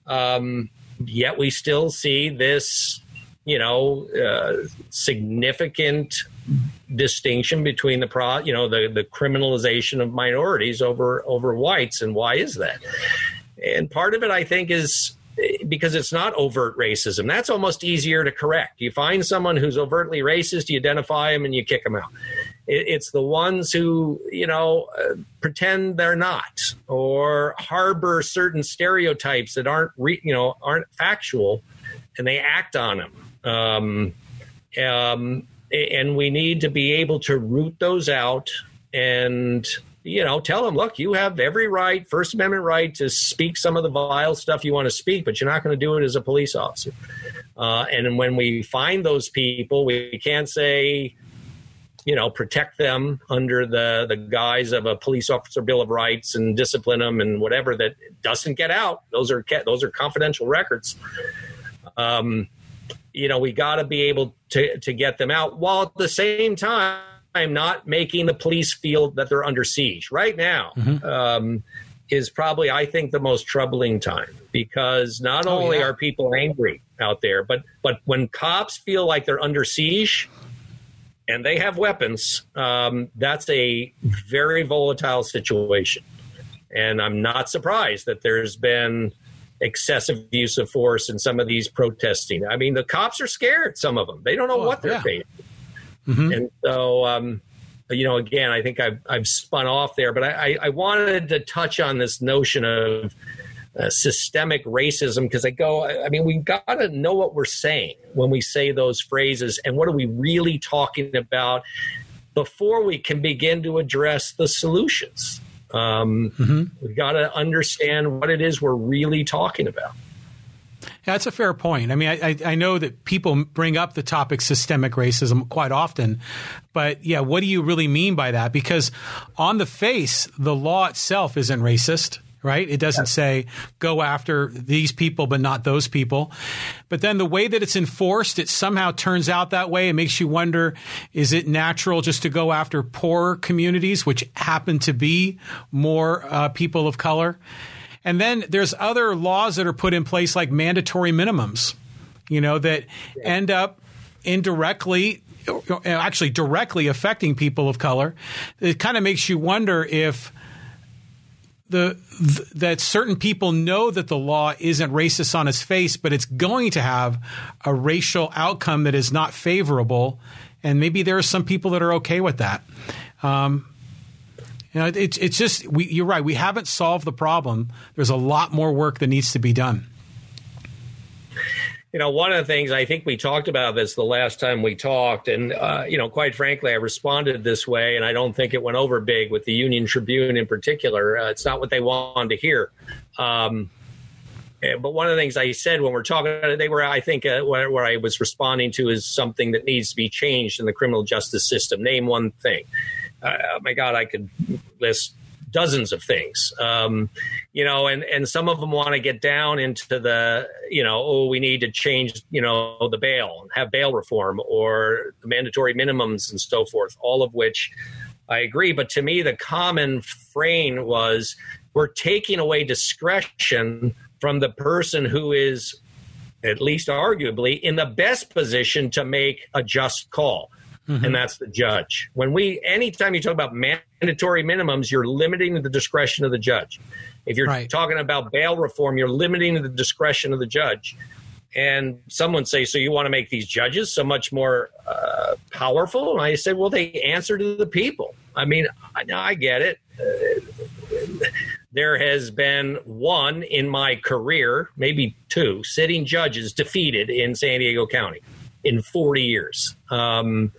Um, yet we still see this, you know, uh, significant distinction between the pro, you know, the the criminalization of minorities over over whites, and why is that? And part of it, I think, is because it's not overt racism. That's almost easier to correct. You find someone who's overtly racist, you identify them, and you kick them out. It's the ones who, you know, uh, pretend they're not or harbor certain stereotypes that aren't, re, you know, aren't factual, and they act on them. Um, um, and we need to be able to root those out and you know, tell them, look, you have every right, First Amendment right to speak some of the vile stuff you want to speak, but you're not going to do it as a police officer. Uh, and when we find those people, we can't say, you know, protect them under the, the guise of a police officer bill of rights and discipline them and whatever that doesn't get out. Those are those are confidential records. Um, you know, we got to be able to to get them out while at the same time time not making the police feel that they're under siege. Right now mm-hmm. um, is probably, I think, the most troubling time because not oh, only yeah. are people angry out there, but but when cops feel like they're under siege and they have weapons, um, that's a very volatile situation. And I'm not surprised that there's been excessive use of force in some of these protesting. I mean, the cops are scared. Some of them they don't know oh, what they're yeah. facing. Mm-hmm. And so, um, you know, again, I think I've, I've spun off there, but I, I wanted to touch on this notion of uh, systemic racism because I go, I mean, we got to know what we're saying when we say those phrases and what are we really talking about before we can begin to address the solutions. Um, mm-hmm. We've got to understand what it is we're really talking about. Yeah, that's a fair point. I mean, I, I know that people bring up the topic systemic racism quite often, but yeah, what do you really mean by that? Because on the face, the law itself isn't racist right? It doesn't yes. say go after these people, but not those people. But then the way that it's enforced, it somehow turns out that way. It makes you wonder is it natural just to go after poorer communities, which happen to be more uh, people of color? And then there's other laws that are put in place like mandatory minimums, you know, that end up indirectly actually directly affecting people of color. It kind of makes you wonder if the th- that certain people know that the law isn't racist on its face, but it's going to have a racial outcome that is not favorable, and maybe there are some people that are okay with that. Um, you know, it's it's just we, you're right. We haven't solved the problem. There's a lot more work that needs to be done. You know, one of the things I think we talked about this the last time we talked, and uh, you know, quite frankly, I responded this way, and I don't think it went over big with the Union Tribune in particular. Uh, it's not what they wanted to hear. Um, eh, but one of the things I said when we're talking, about it, they were, I think, uh, where, where, I was responding to is something that needs to be changed in the criminal justice system. Name one thing uh, my God, I could list dozens of things. Um, you know, and and some of them want to get down into the you know, oh, we need to change you know the bail, and have bail reform or mandatory minimums and so forth. All of which I agree. But to me, the common frame was we're taking away discretion from the person who is at least arguably in the best position to make a just call mm-hmm. and that's the judge. When we, anytime you talk about mandatory minimums, you're limiting the discretion of the judge. If you're right. talking about bail reform, you're limiting the discretion of the judge. And someone say, so you want to make these judges so much more uh, powerful? And I said, well, they answer to the people. I mean, I, I get it. Uh, there has been one in my career, maybe two, sitting judges defeated in San Diego County in 40 years. Um,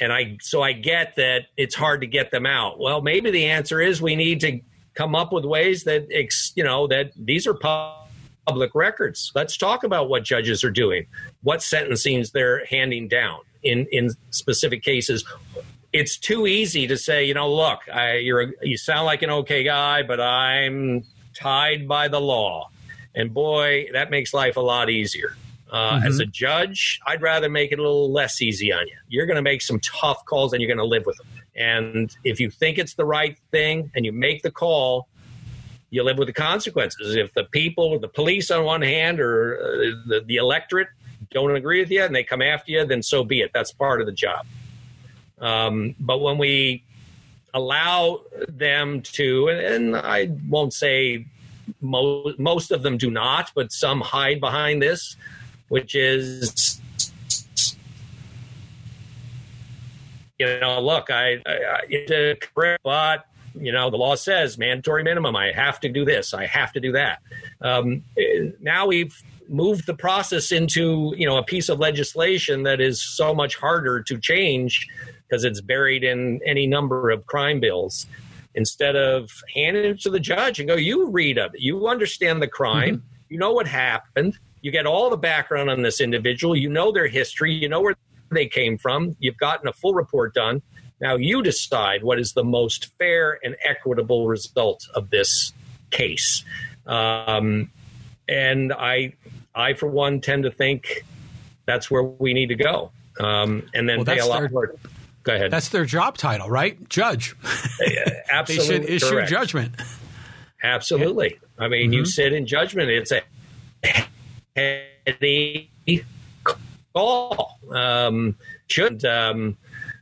and I so I get that it's hard to get them out. Well, maybe the answer is we need to come up with ways that you know that these are public records. Let's talk about what judges are doing, what sentencings they're handing down in in specific cases. It's too easy to say, you know, look, I, you're a, you sound like an okay guy, but I'm tied by the law, and boy, that makes life a lot easier. Uh, mm-hmm. As a judge, I'd rather make it a little less easy on you. You're going to make some tough calls and you're going to live with them. And if you think it's the right thing and you make the call, you live with the consequences. If the people, the police on one hand, or uh, the, the electorate don't agree with you and they come after you, then so be it. That's part of the job. Um, but when we allow them to, and, and I won't say most, most of them do not, but some hide behind this which is you know, look, I, I, I correct, but you know, the law says mandatory minimum. I have to do this. I have to do that. Um, now we've moved the process into you know a piece of legislation that is so much harder to change because it's buried in any number of crime bills. Instead of handing it to the judge and go, you read it, you understand the crime, mm-hmm. you know what happened you get all the background on this individual. You know their history. You know where they came from. You've gotten a full report done. Now you decide what is the most fair and equitable result of this case. Um, and I, I for one, tend to think that's where we need to go. Um, and then well, pay a lot their, more. Go ahead. That's their job title, right? Judge. Absolutely, they should issue correct. judgment. Absolutely. I mean, mm-hmm. you sit in judgment. It's a heady call. Um, should um,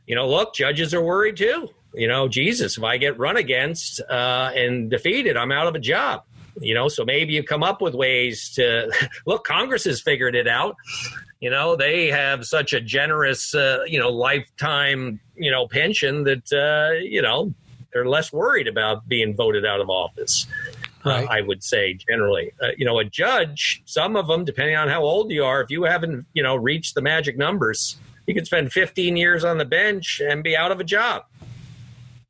you know? Look, judges are worried too. You know, Jesus, if I get run against uh, and defeated, I'm out of a job. You know, so maybe you come up with ways to look. Congress has figured it out. You know, they have such a generous, uh, you know, lifetime, you know, pension that uh, you know they're less worried about being voted out of office right. uh, I would say generally. Uh, you know, a judge, some of them, depending on how old you are, if you haven't, you know, reached the magic numbers, you could spend 15 years on the bench and be out of a job.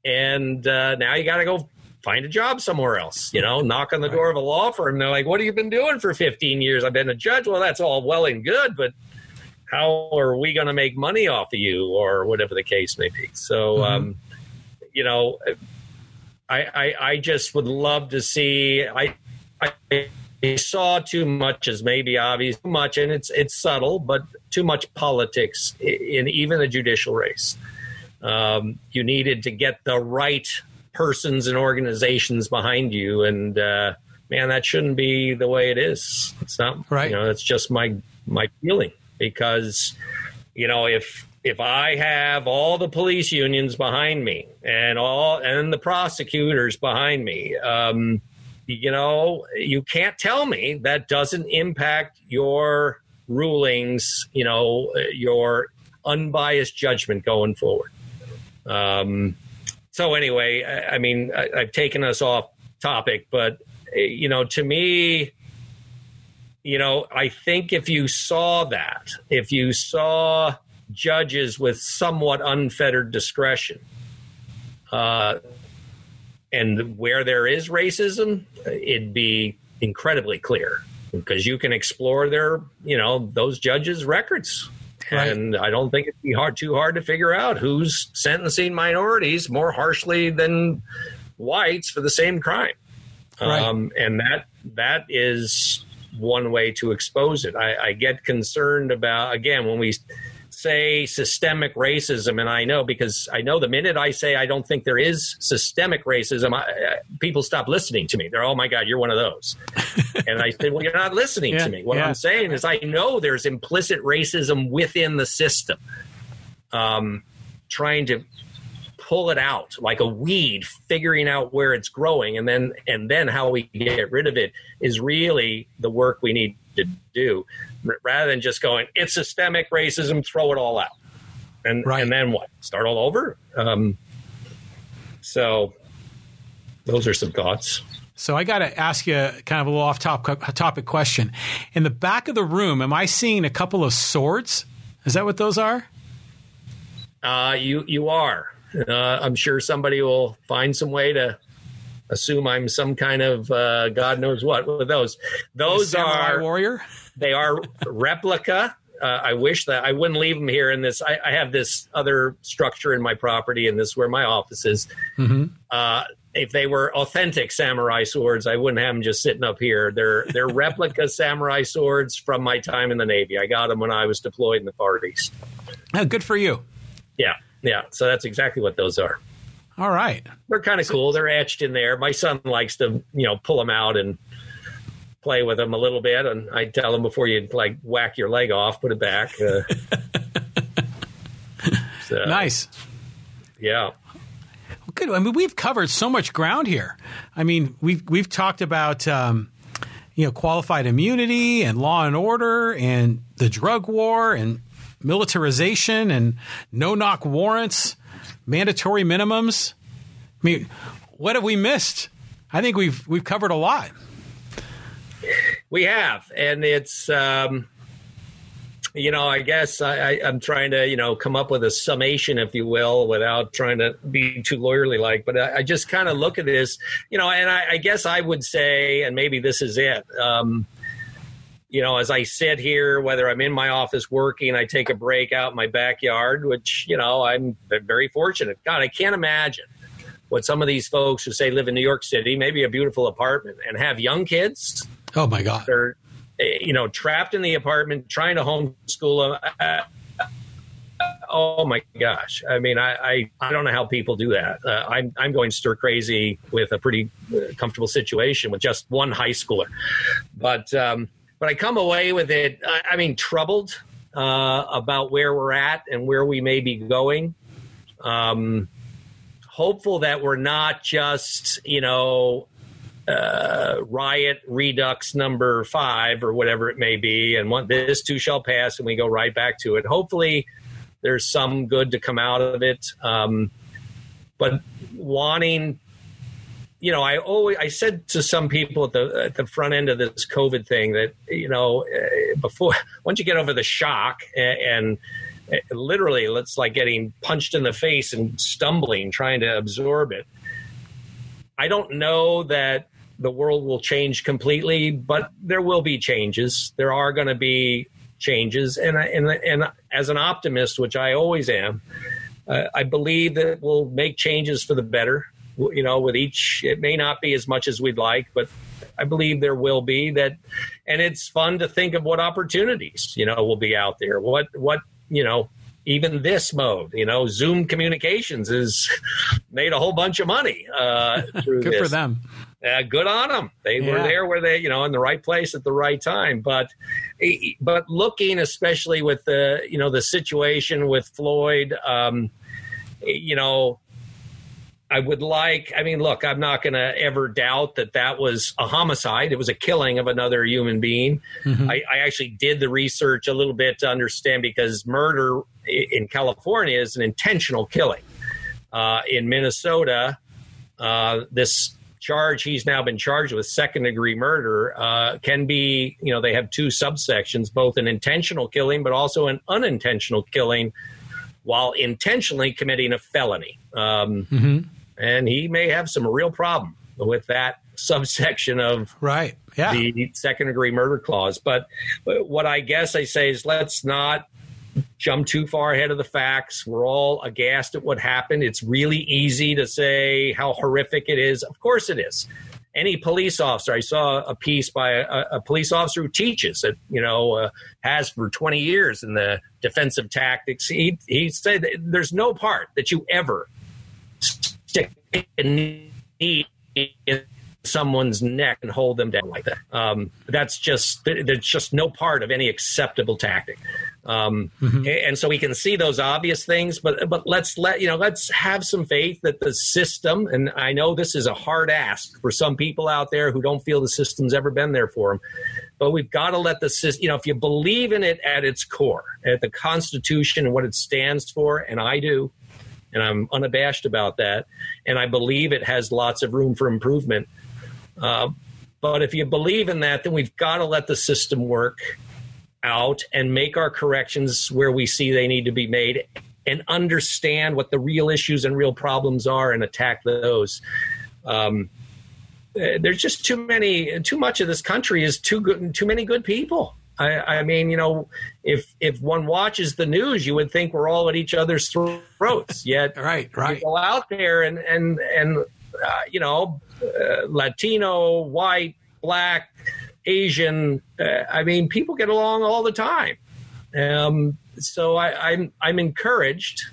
And uh, now you got to go find a job somewhere else, you know, knock on the door of a law firm. And they're like, what have you been doing for 15 years? I've been a judge. Well, that's all well and good, but how are we going to make money off of you or whatever the case may be? So, mm-hmm. um, you know, I, I, I just would love to see. I, I saw too much as maybe obvious too much, and it's it's subtle, but too much politics in even the judicial race. Um, you needed to get the right persons and organizations behind you, and uh, man, that shouldn't be the way it is. It's not right. You know, it's just my my feeling because you know if if I have all the police unions behind me and all and the prosecutors behind me, um, you know, you can't tell me that doesn't impact your rulings, you know, your unbiased judgment going forward. Um, so anyway, I, I mean, I, I've taken us off topic, but you know, to me, you know, I think if you saw that, if you saw judges with somewhat unfettered discretion. Uh, and where there is racism, it'd be incredibly clear because you can explore their, you know, those judges' records. Right. And I don't think it'd be hard too hard to figure out who's sentencing minorities more harshly than whites for the same crime. Right. Um, and that that is one way to expose it. I, I get concerned about again when we say systemic racism, and I know because I know the minute I say I don't think there is systemic racism, I, I, people stop listening to me. They're, oh my God, you're one of those. and I say, well, you're not listening Yeah, to me. What yeah. I'm saying is, I know there's implicit racism within the system. Um, trying to pull it out like a weed, figuring out where it's growing, and then and then how we get rid of it is really the work we need to do, rather than just going it's systemic racism, throw it all out, and Right. and then what? Start all over. Um, so those are some thoughts. So I got to ask you kind of a little off topic, topic question. In the back of the room, am I seeing a couple of swords? Is that what those are? Uh, you you are. Uh, I'm sure somebody will find some way to assume I'm some kind of uh, God knows what with those. Those Samurai are warrior. they are replica. Uh, I wish that I wouldn't leave them here in this. I, I have this other structure in my property, and this is where my office is. Uh, if they were authentic samurai swords, I wouldn't have them just sitting up here. They're they're replica samurai swords from my time in the Navy. I got them when I was deployed in the Far East. Oh, good for you. Yeah, yeah. So that's exactly what those are. All right. They're kind of cool. They're etched in there. My son likes to, you know, pull them out and play with them a little bit. And I tell him before you like whack your leg off, put it back. Uh, so, Nice. Yeah. Good. I mean, we've covered so much ground here. I mean, we've we've talked about um, you know qualified immunity and law and order and the drug war and militarization and no knock warrants, mandatory minimums. I mean, what have we missed? I think we've we've covered a lot. We have, and it's, um, you know, I guess I, I, I'm trying to, you know, come up with a summation, if you will, without trying to be too lawyerly like. But I, I just kind of look at this, you know, and I, I guess I would say, and maybe this is it. Um, you know, as I sit here, whether I'm in my office working, I take a break out in my backyard, which, you know, I'm very fortunate. God, I can't imagine what some of these folks who say live in New York City, maybe a beautiful apartment, and have young kids. Oh my God. they're you know trapped in the apartment trying to homeschool them Uh, oh my gosh. I mean I, I i don't know how people do that. Uh, i'm i'm going stir crazy with a pretty uh, comfortable situation with just one high schooler. But um but i come away with it i, mean troubled uh about where we're at and where we may be going um hopeful that we're not just you know uh, riot redux number five or whatever it may be, and one, this too shall pass, and we go right back to it. Hopefully, there's some good to come out of it. Um, but wanting, you know, I always I said to some people at the at the front end of this COVID thing that you know eh, before once you get over the shock and. and eh, Literally, it's like getting punched in the face and stumbling, trying to absorb it. I don't know that the world will change completely, but there will be changes. There are going to be changes, and I, and and as an optimist, which I always am, uh, I believe that we'll make changes for the better. You know, with each, it may not be as much as we'd like, but I believe there will be that, and it's fun to think of what opportunities you know will be out there. What what you know even this mode, you know, Zoom communications has made a whole bunch of money uh, through Good this. for them. Uh, good on them. They were there where they, you know, in the right place at the right time. But, but looking, especially with the, you know, the situation with Floyd, um, you know, I would like. I mean, look, I'm not going to ever doubt that that was a homicide. It was a killing of another human being. I, I actually did the research a little bit to understand because murder in California is an intentional killing. Uh, in Minnesota, uh, this charge he's now been charged with second degree murder uh, can be you know they have two subsections both an intentional killing but also an unintentional killing while intentionally committing a felony um, and he may have some real problem with that subsection of Right. Yeah. the second degree murder clause. But, but what I guess I say is let's not jump too far ahead of the facts. We're all aghast at what happened. It's really easy to say how horrific it is. Of course it is. Any police officer, I saw a piece by a, a police officer who teaches that, you know, uh, has for 20 years in the defensive tactics. He, he said there's no part that you ever stick a knee in someone's neck and hold them down like that. Um, that's just there's just no part of any acceptable tactic. Um, mm-hmm. And so we can see those obvious things, but but let's let you know let's have some faith that the system. And I know this is a hard ask for some people out there who don't feel the system's ever been there for them. But we've got to let the system. You know, if you believe in it at its core, at the Constitution and what it stands for, and I do, and I'm unabashed about that, and I believe it has lots of room for improvement uh, but if you believe in that, then we've got to let the system work out and make our corrections where we see they need to be made and understand what the real issues and real problems are and attack those. Um, eh, there's just too many, too much of this country is too good, too many good people. I, I, mean, you know, if if one watches the news, you would think we're all at each other's throats. Yet, right, right, go out there and and and uh, you know, uh, Latino, white, black, Asian. Uh, I mean, people get along all the time. Um, so I, I'm, I'm encouraged,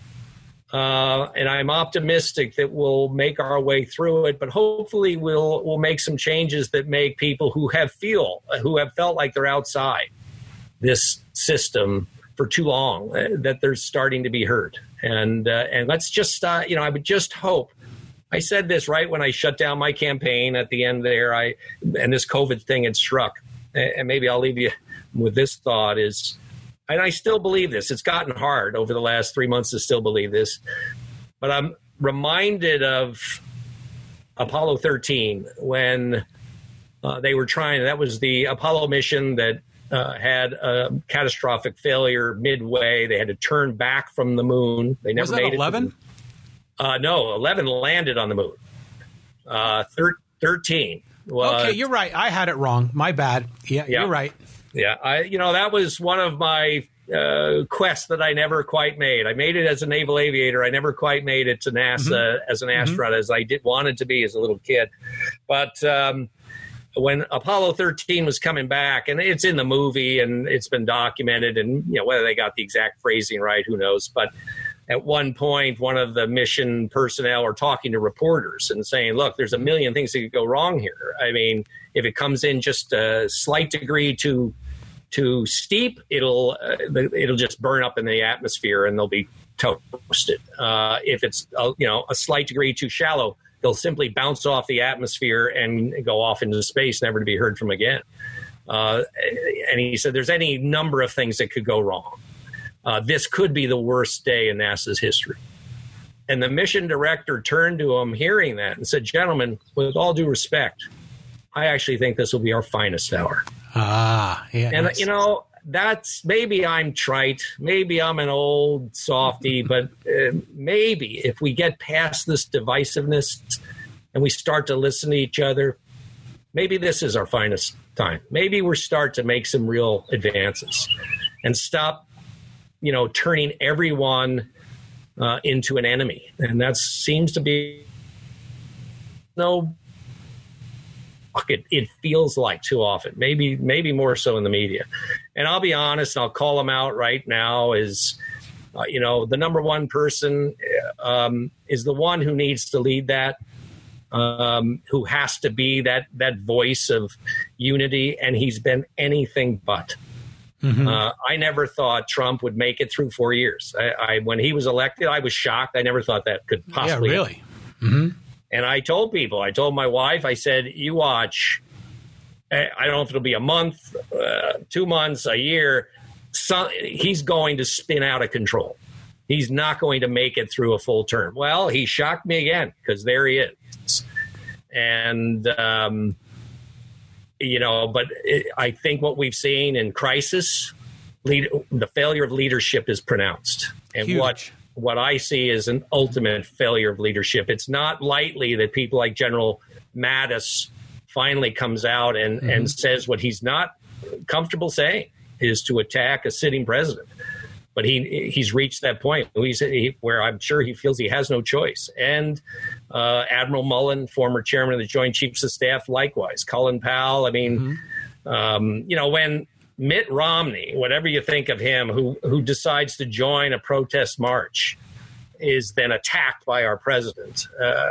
uh, and I'm optimistic that we'll make our way through it. But hopefully, we'll we'll make some changes that make people who have feel who have felt like they're outside this system for too long uh, that they're starting to be heard. And uh, and let's just you know I would just hope I said this right when I shut down my campaign at the end there. I and this COVID thing had struck, and maybe I'll leave you with this thought: is, and I still believe this. It's gotten hard over the last three months to still believe this, but I'm reminded of Apollo 13 when uh, they were trying. That was the Apollo mission that uh, had a catastrophic failure midway. They had to turn back from the moon. They never was made 11? it. Uh, no, 11 landed on the moon. Uh, thir- 13. okay, you're right. I had it wrong. My bad. Yeah, yeah. you're right. Yeah, I you know that was one of my uh, quests that I never quite made. I made it as a naval aviator. I never quite made it to NASA mm-hmm. as an mm-hmm. astronaut mm-hmm. as I did wanted to be as a little kid. But um, when Apollo 13 was coming back, and it's in the movie and it's been documented, and you know whether they got the exact phrasing right, who knows? But at one point, one of the mission personnel are talking to reporters and saying, look, there's a million things that could go wrong here. I mean, if it comes in just a slight degree too too steep, it'll uh, it'll just burn up in the atmosphere and they'll be toasted. Uh, if it's uh, you know a slight degree too shallow, they'll simply bounce off the atmosphere and go off into space, never to be heard from again. Uh, and he said there's any number of things that could go wrong uh, this could be the worst day in NASA's history. And the mission director turned to him, hearing that, and said, Gentlemen, with all due respect, I actually think this will be our finest hour. Ah, yeah. And, you know, that's maybe I'm trite, maybe I'm an old softy, but uh, maybe if we get past this divisiveness and we start to listen to each other, maybe this is our finest time. Maybe we start to make some real advances and stop you know, turning everyone uh, into an enemy, and that seems to be no. It, it feels like too often, maybe maybe more so in the media. And I'll be honest, I'll call them out right now. Is uh, you know the number one person um, is the one who needs to lead that um, who has to be that that voice of unity, and he's been anything but. Mm-hmm. Uh, I never thought Trump would make it through four years. I, I, when he was elected, I was shocked. I never thought that could possibly. Yeah, really. Mm-hmm. And I told people, I told my wife, I said, "You watch. I don't know if it'll be a month, uh, two months, a year. So, he's going to spin out of control. He's not going to make it through a full term." Well, he shocked me again because there he is, and. Um, you know, but it, I think what we've seen in crisis, lead, the failure of leadership is pronounced, and Huge. what what I see is an ultimate failure of leadership. It's not lightly that people like General Mattis finally comes out and, mm-hmm. and says what he's not comfortable saying is to attack a sitting president. but he he's reached that point he's, he, where I'm sure he feels he has no choice. And uh, Admiral Mullen, former chairman of the Joint Chiefs of Staff, likewise. Colin Powell. I mean, mm-hmm. um, you know, when Mitt Romney, whatever you think of him, who who decides to join a protest march, is then attacked by our president. Uh,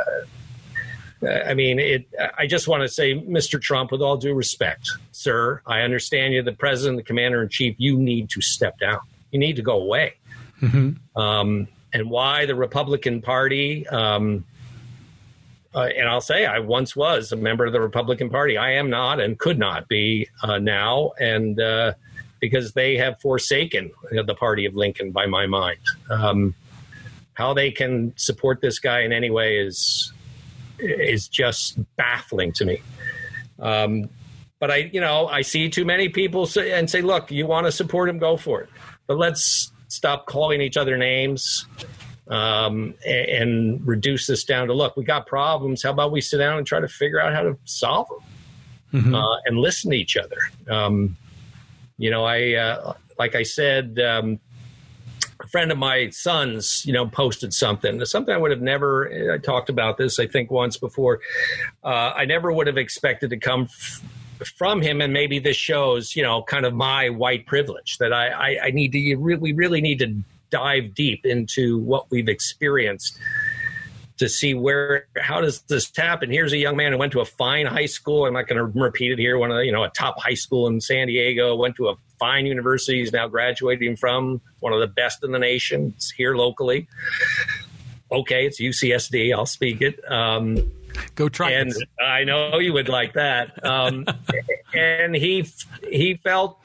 I mean, it, I just want to say, Mr. Trump, with all due respect, sir, I understand you're the president, the commander in chief. You need to step down. You need to go away. Mm-hmm. Um, and why the Republican Party? Um, uh, and I'll say, I once was a member of the Republican Party. I am not and could not be uh, now, and uh, because they have forsaken the party of Lincoln, by my mind. Um, how they can support this guy in any way is is just baffling to me. Um, but I, you know, I see too many people say, and say, "Look, you want to support him, go for it." But let's stop calling each other names um, and, and, reduce this down to look, we got problems. How about we sit down and try to figure out how to solve them mm-hmm. uh, and listen to each other? Um, you know, I uh, like I said, um, a friend of my son's, you know, posted something, something I would have never. I talked about this, I think, once before. Uh, I never would have expected to come. F- from him, and maybe this shows, you know, kind of my white privilege that I, I, I need to. Really, we really need to dive deep into what we've experienced to see where how does this happen? Here's a young man who went to a fine high school. I'm not going to repeat it here. One of the, you know a top high school in san diego. Went to a fine university. He's now graduating from one of the best in the nation. It's here locally. Okay it's ucsd i'll speak it. Um, go try and it. i know you would like that. Um, and he he felt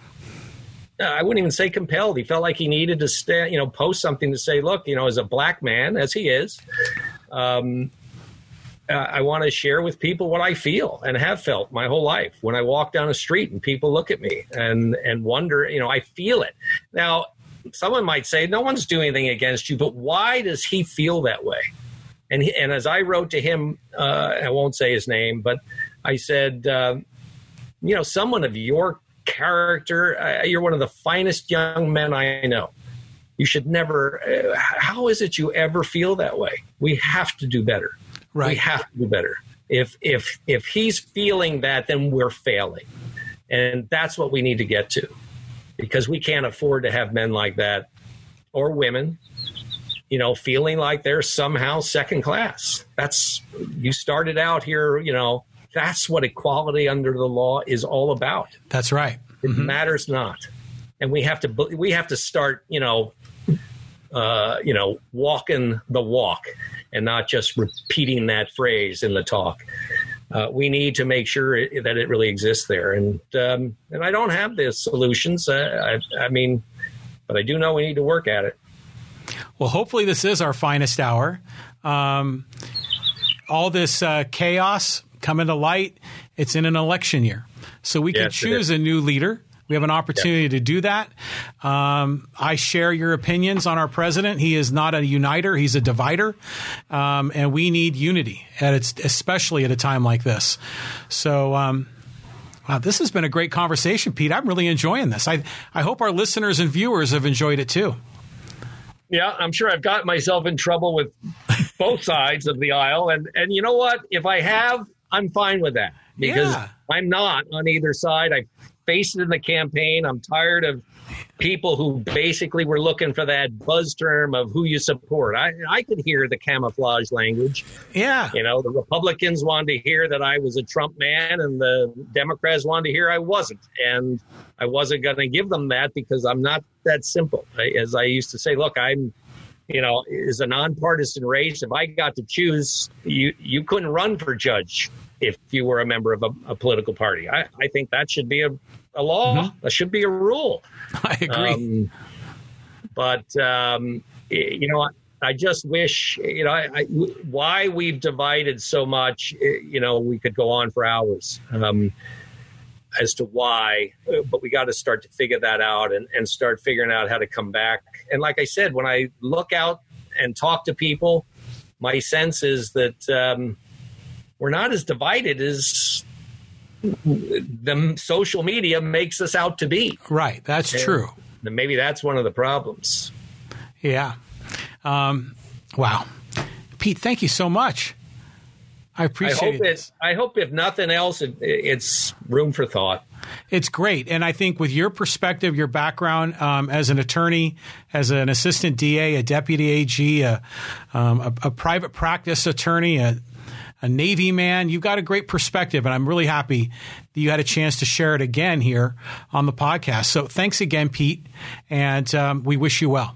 I wouldn't even say compelled. He felt like he needed to stand, you know, post something to say, look, you know, as a black man, as he is, um, uh, I want to share with people what I feel and have felt my whole life. When I walk down a street and people look at me and and wonder, you know, I feel it. Now, someone might say, no one's doing anything against you, but why does he feel that way? And he, and as I wrote to him, uh, I won't say his name, but I said, uh, you know, someone of your character. Uh, you're one of the finest young men I know. You should never. Uh, how is it you ever feel that way? We have to do better. Right. We have to do better. If if if he's feeling that, then we're failing, and that's what we need to get to, because we can't afford to have men like that or women you know, feeling like they're somehow second class. That's you started out here, you know, that's what equality under the law is all about. That's right. It mm-hmm. matters not, and we have to we have to start, you know, uh, you know, walking the walk, and not just repeating that phrase in the talk. Uh, we need to make sure it, that it really exists there, and um, and I don't have the solutions. Uh, I, I mean, but I do know we need to work at it. Well, hopefully, this is our finest hour. Um, all this uh, chaos coming to light. It's in an election year. So we yes, can choose a new leader. We have an opportunity to do that. Um, I share your opinions on our president. He is not a uniter; he's a divider, um, and we need unity, at its, especially at a time like this. So. Um, Wow, this has been a great conversation, Pete. I'm really enjoying this. I I hope our listeners and viewers have enjoyed it too. Yeah, I'm sure I've got myself in trouble with both sides of the aisle, and and you know what? If I have, I'm fine with that because yeah. I'm not on either side. I faced it in the campaign. I'm tired of people who basically were looking for that buzz term of who you support. I I could hear the camouflage language. Yeah. You know, the Republicans wanted to hear that I was a Trump man and the Democrats wanted to hear I wasn't. And I wasn't going to give them that because I'm not that simple. As I used to say, look, I'm you know, is a nonpartisan race. If I got to choose, you you couldn't run for judge if you were a member of a, a political party. I, I think that should be a, a law. Mm-hmm. That should be a rule. I agree. Um, but um, you know, I, I just wish you know I, I, why we've divided so much. You know, we could go on for hours. Um, as to why, but we got to start to figure that out and, and start figuring out how to come back. And like I said, when I look out and talk to people, my sense is that um, we're not as divided as the social media makes us out to be. Right, that's and, true. maybe that's one of the problems. Yeah. Um, wow. Pete, thank you so much. I appreciate I hope it. I hope, if nothing else, it, it's room for thought. It's great. And I think with your perspective, your background um, as an attorney, as an assistant DA, a deputy AG, a, um, a, a private practice attorney, a, a Navy man, you've got a great perspective. And I'm really happy that you had a chance to share it again here on the podcast. So thanks again, Pete. And um, we wish you well.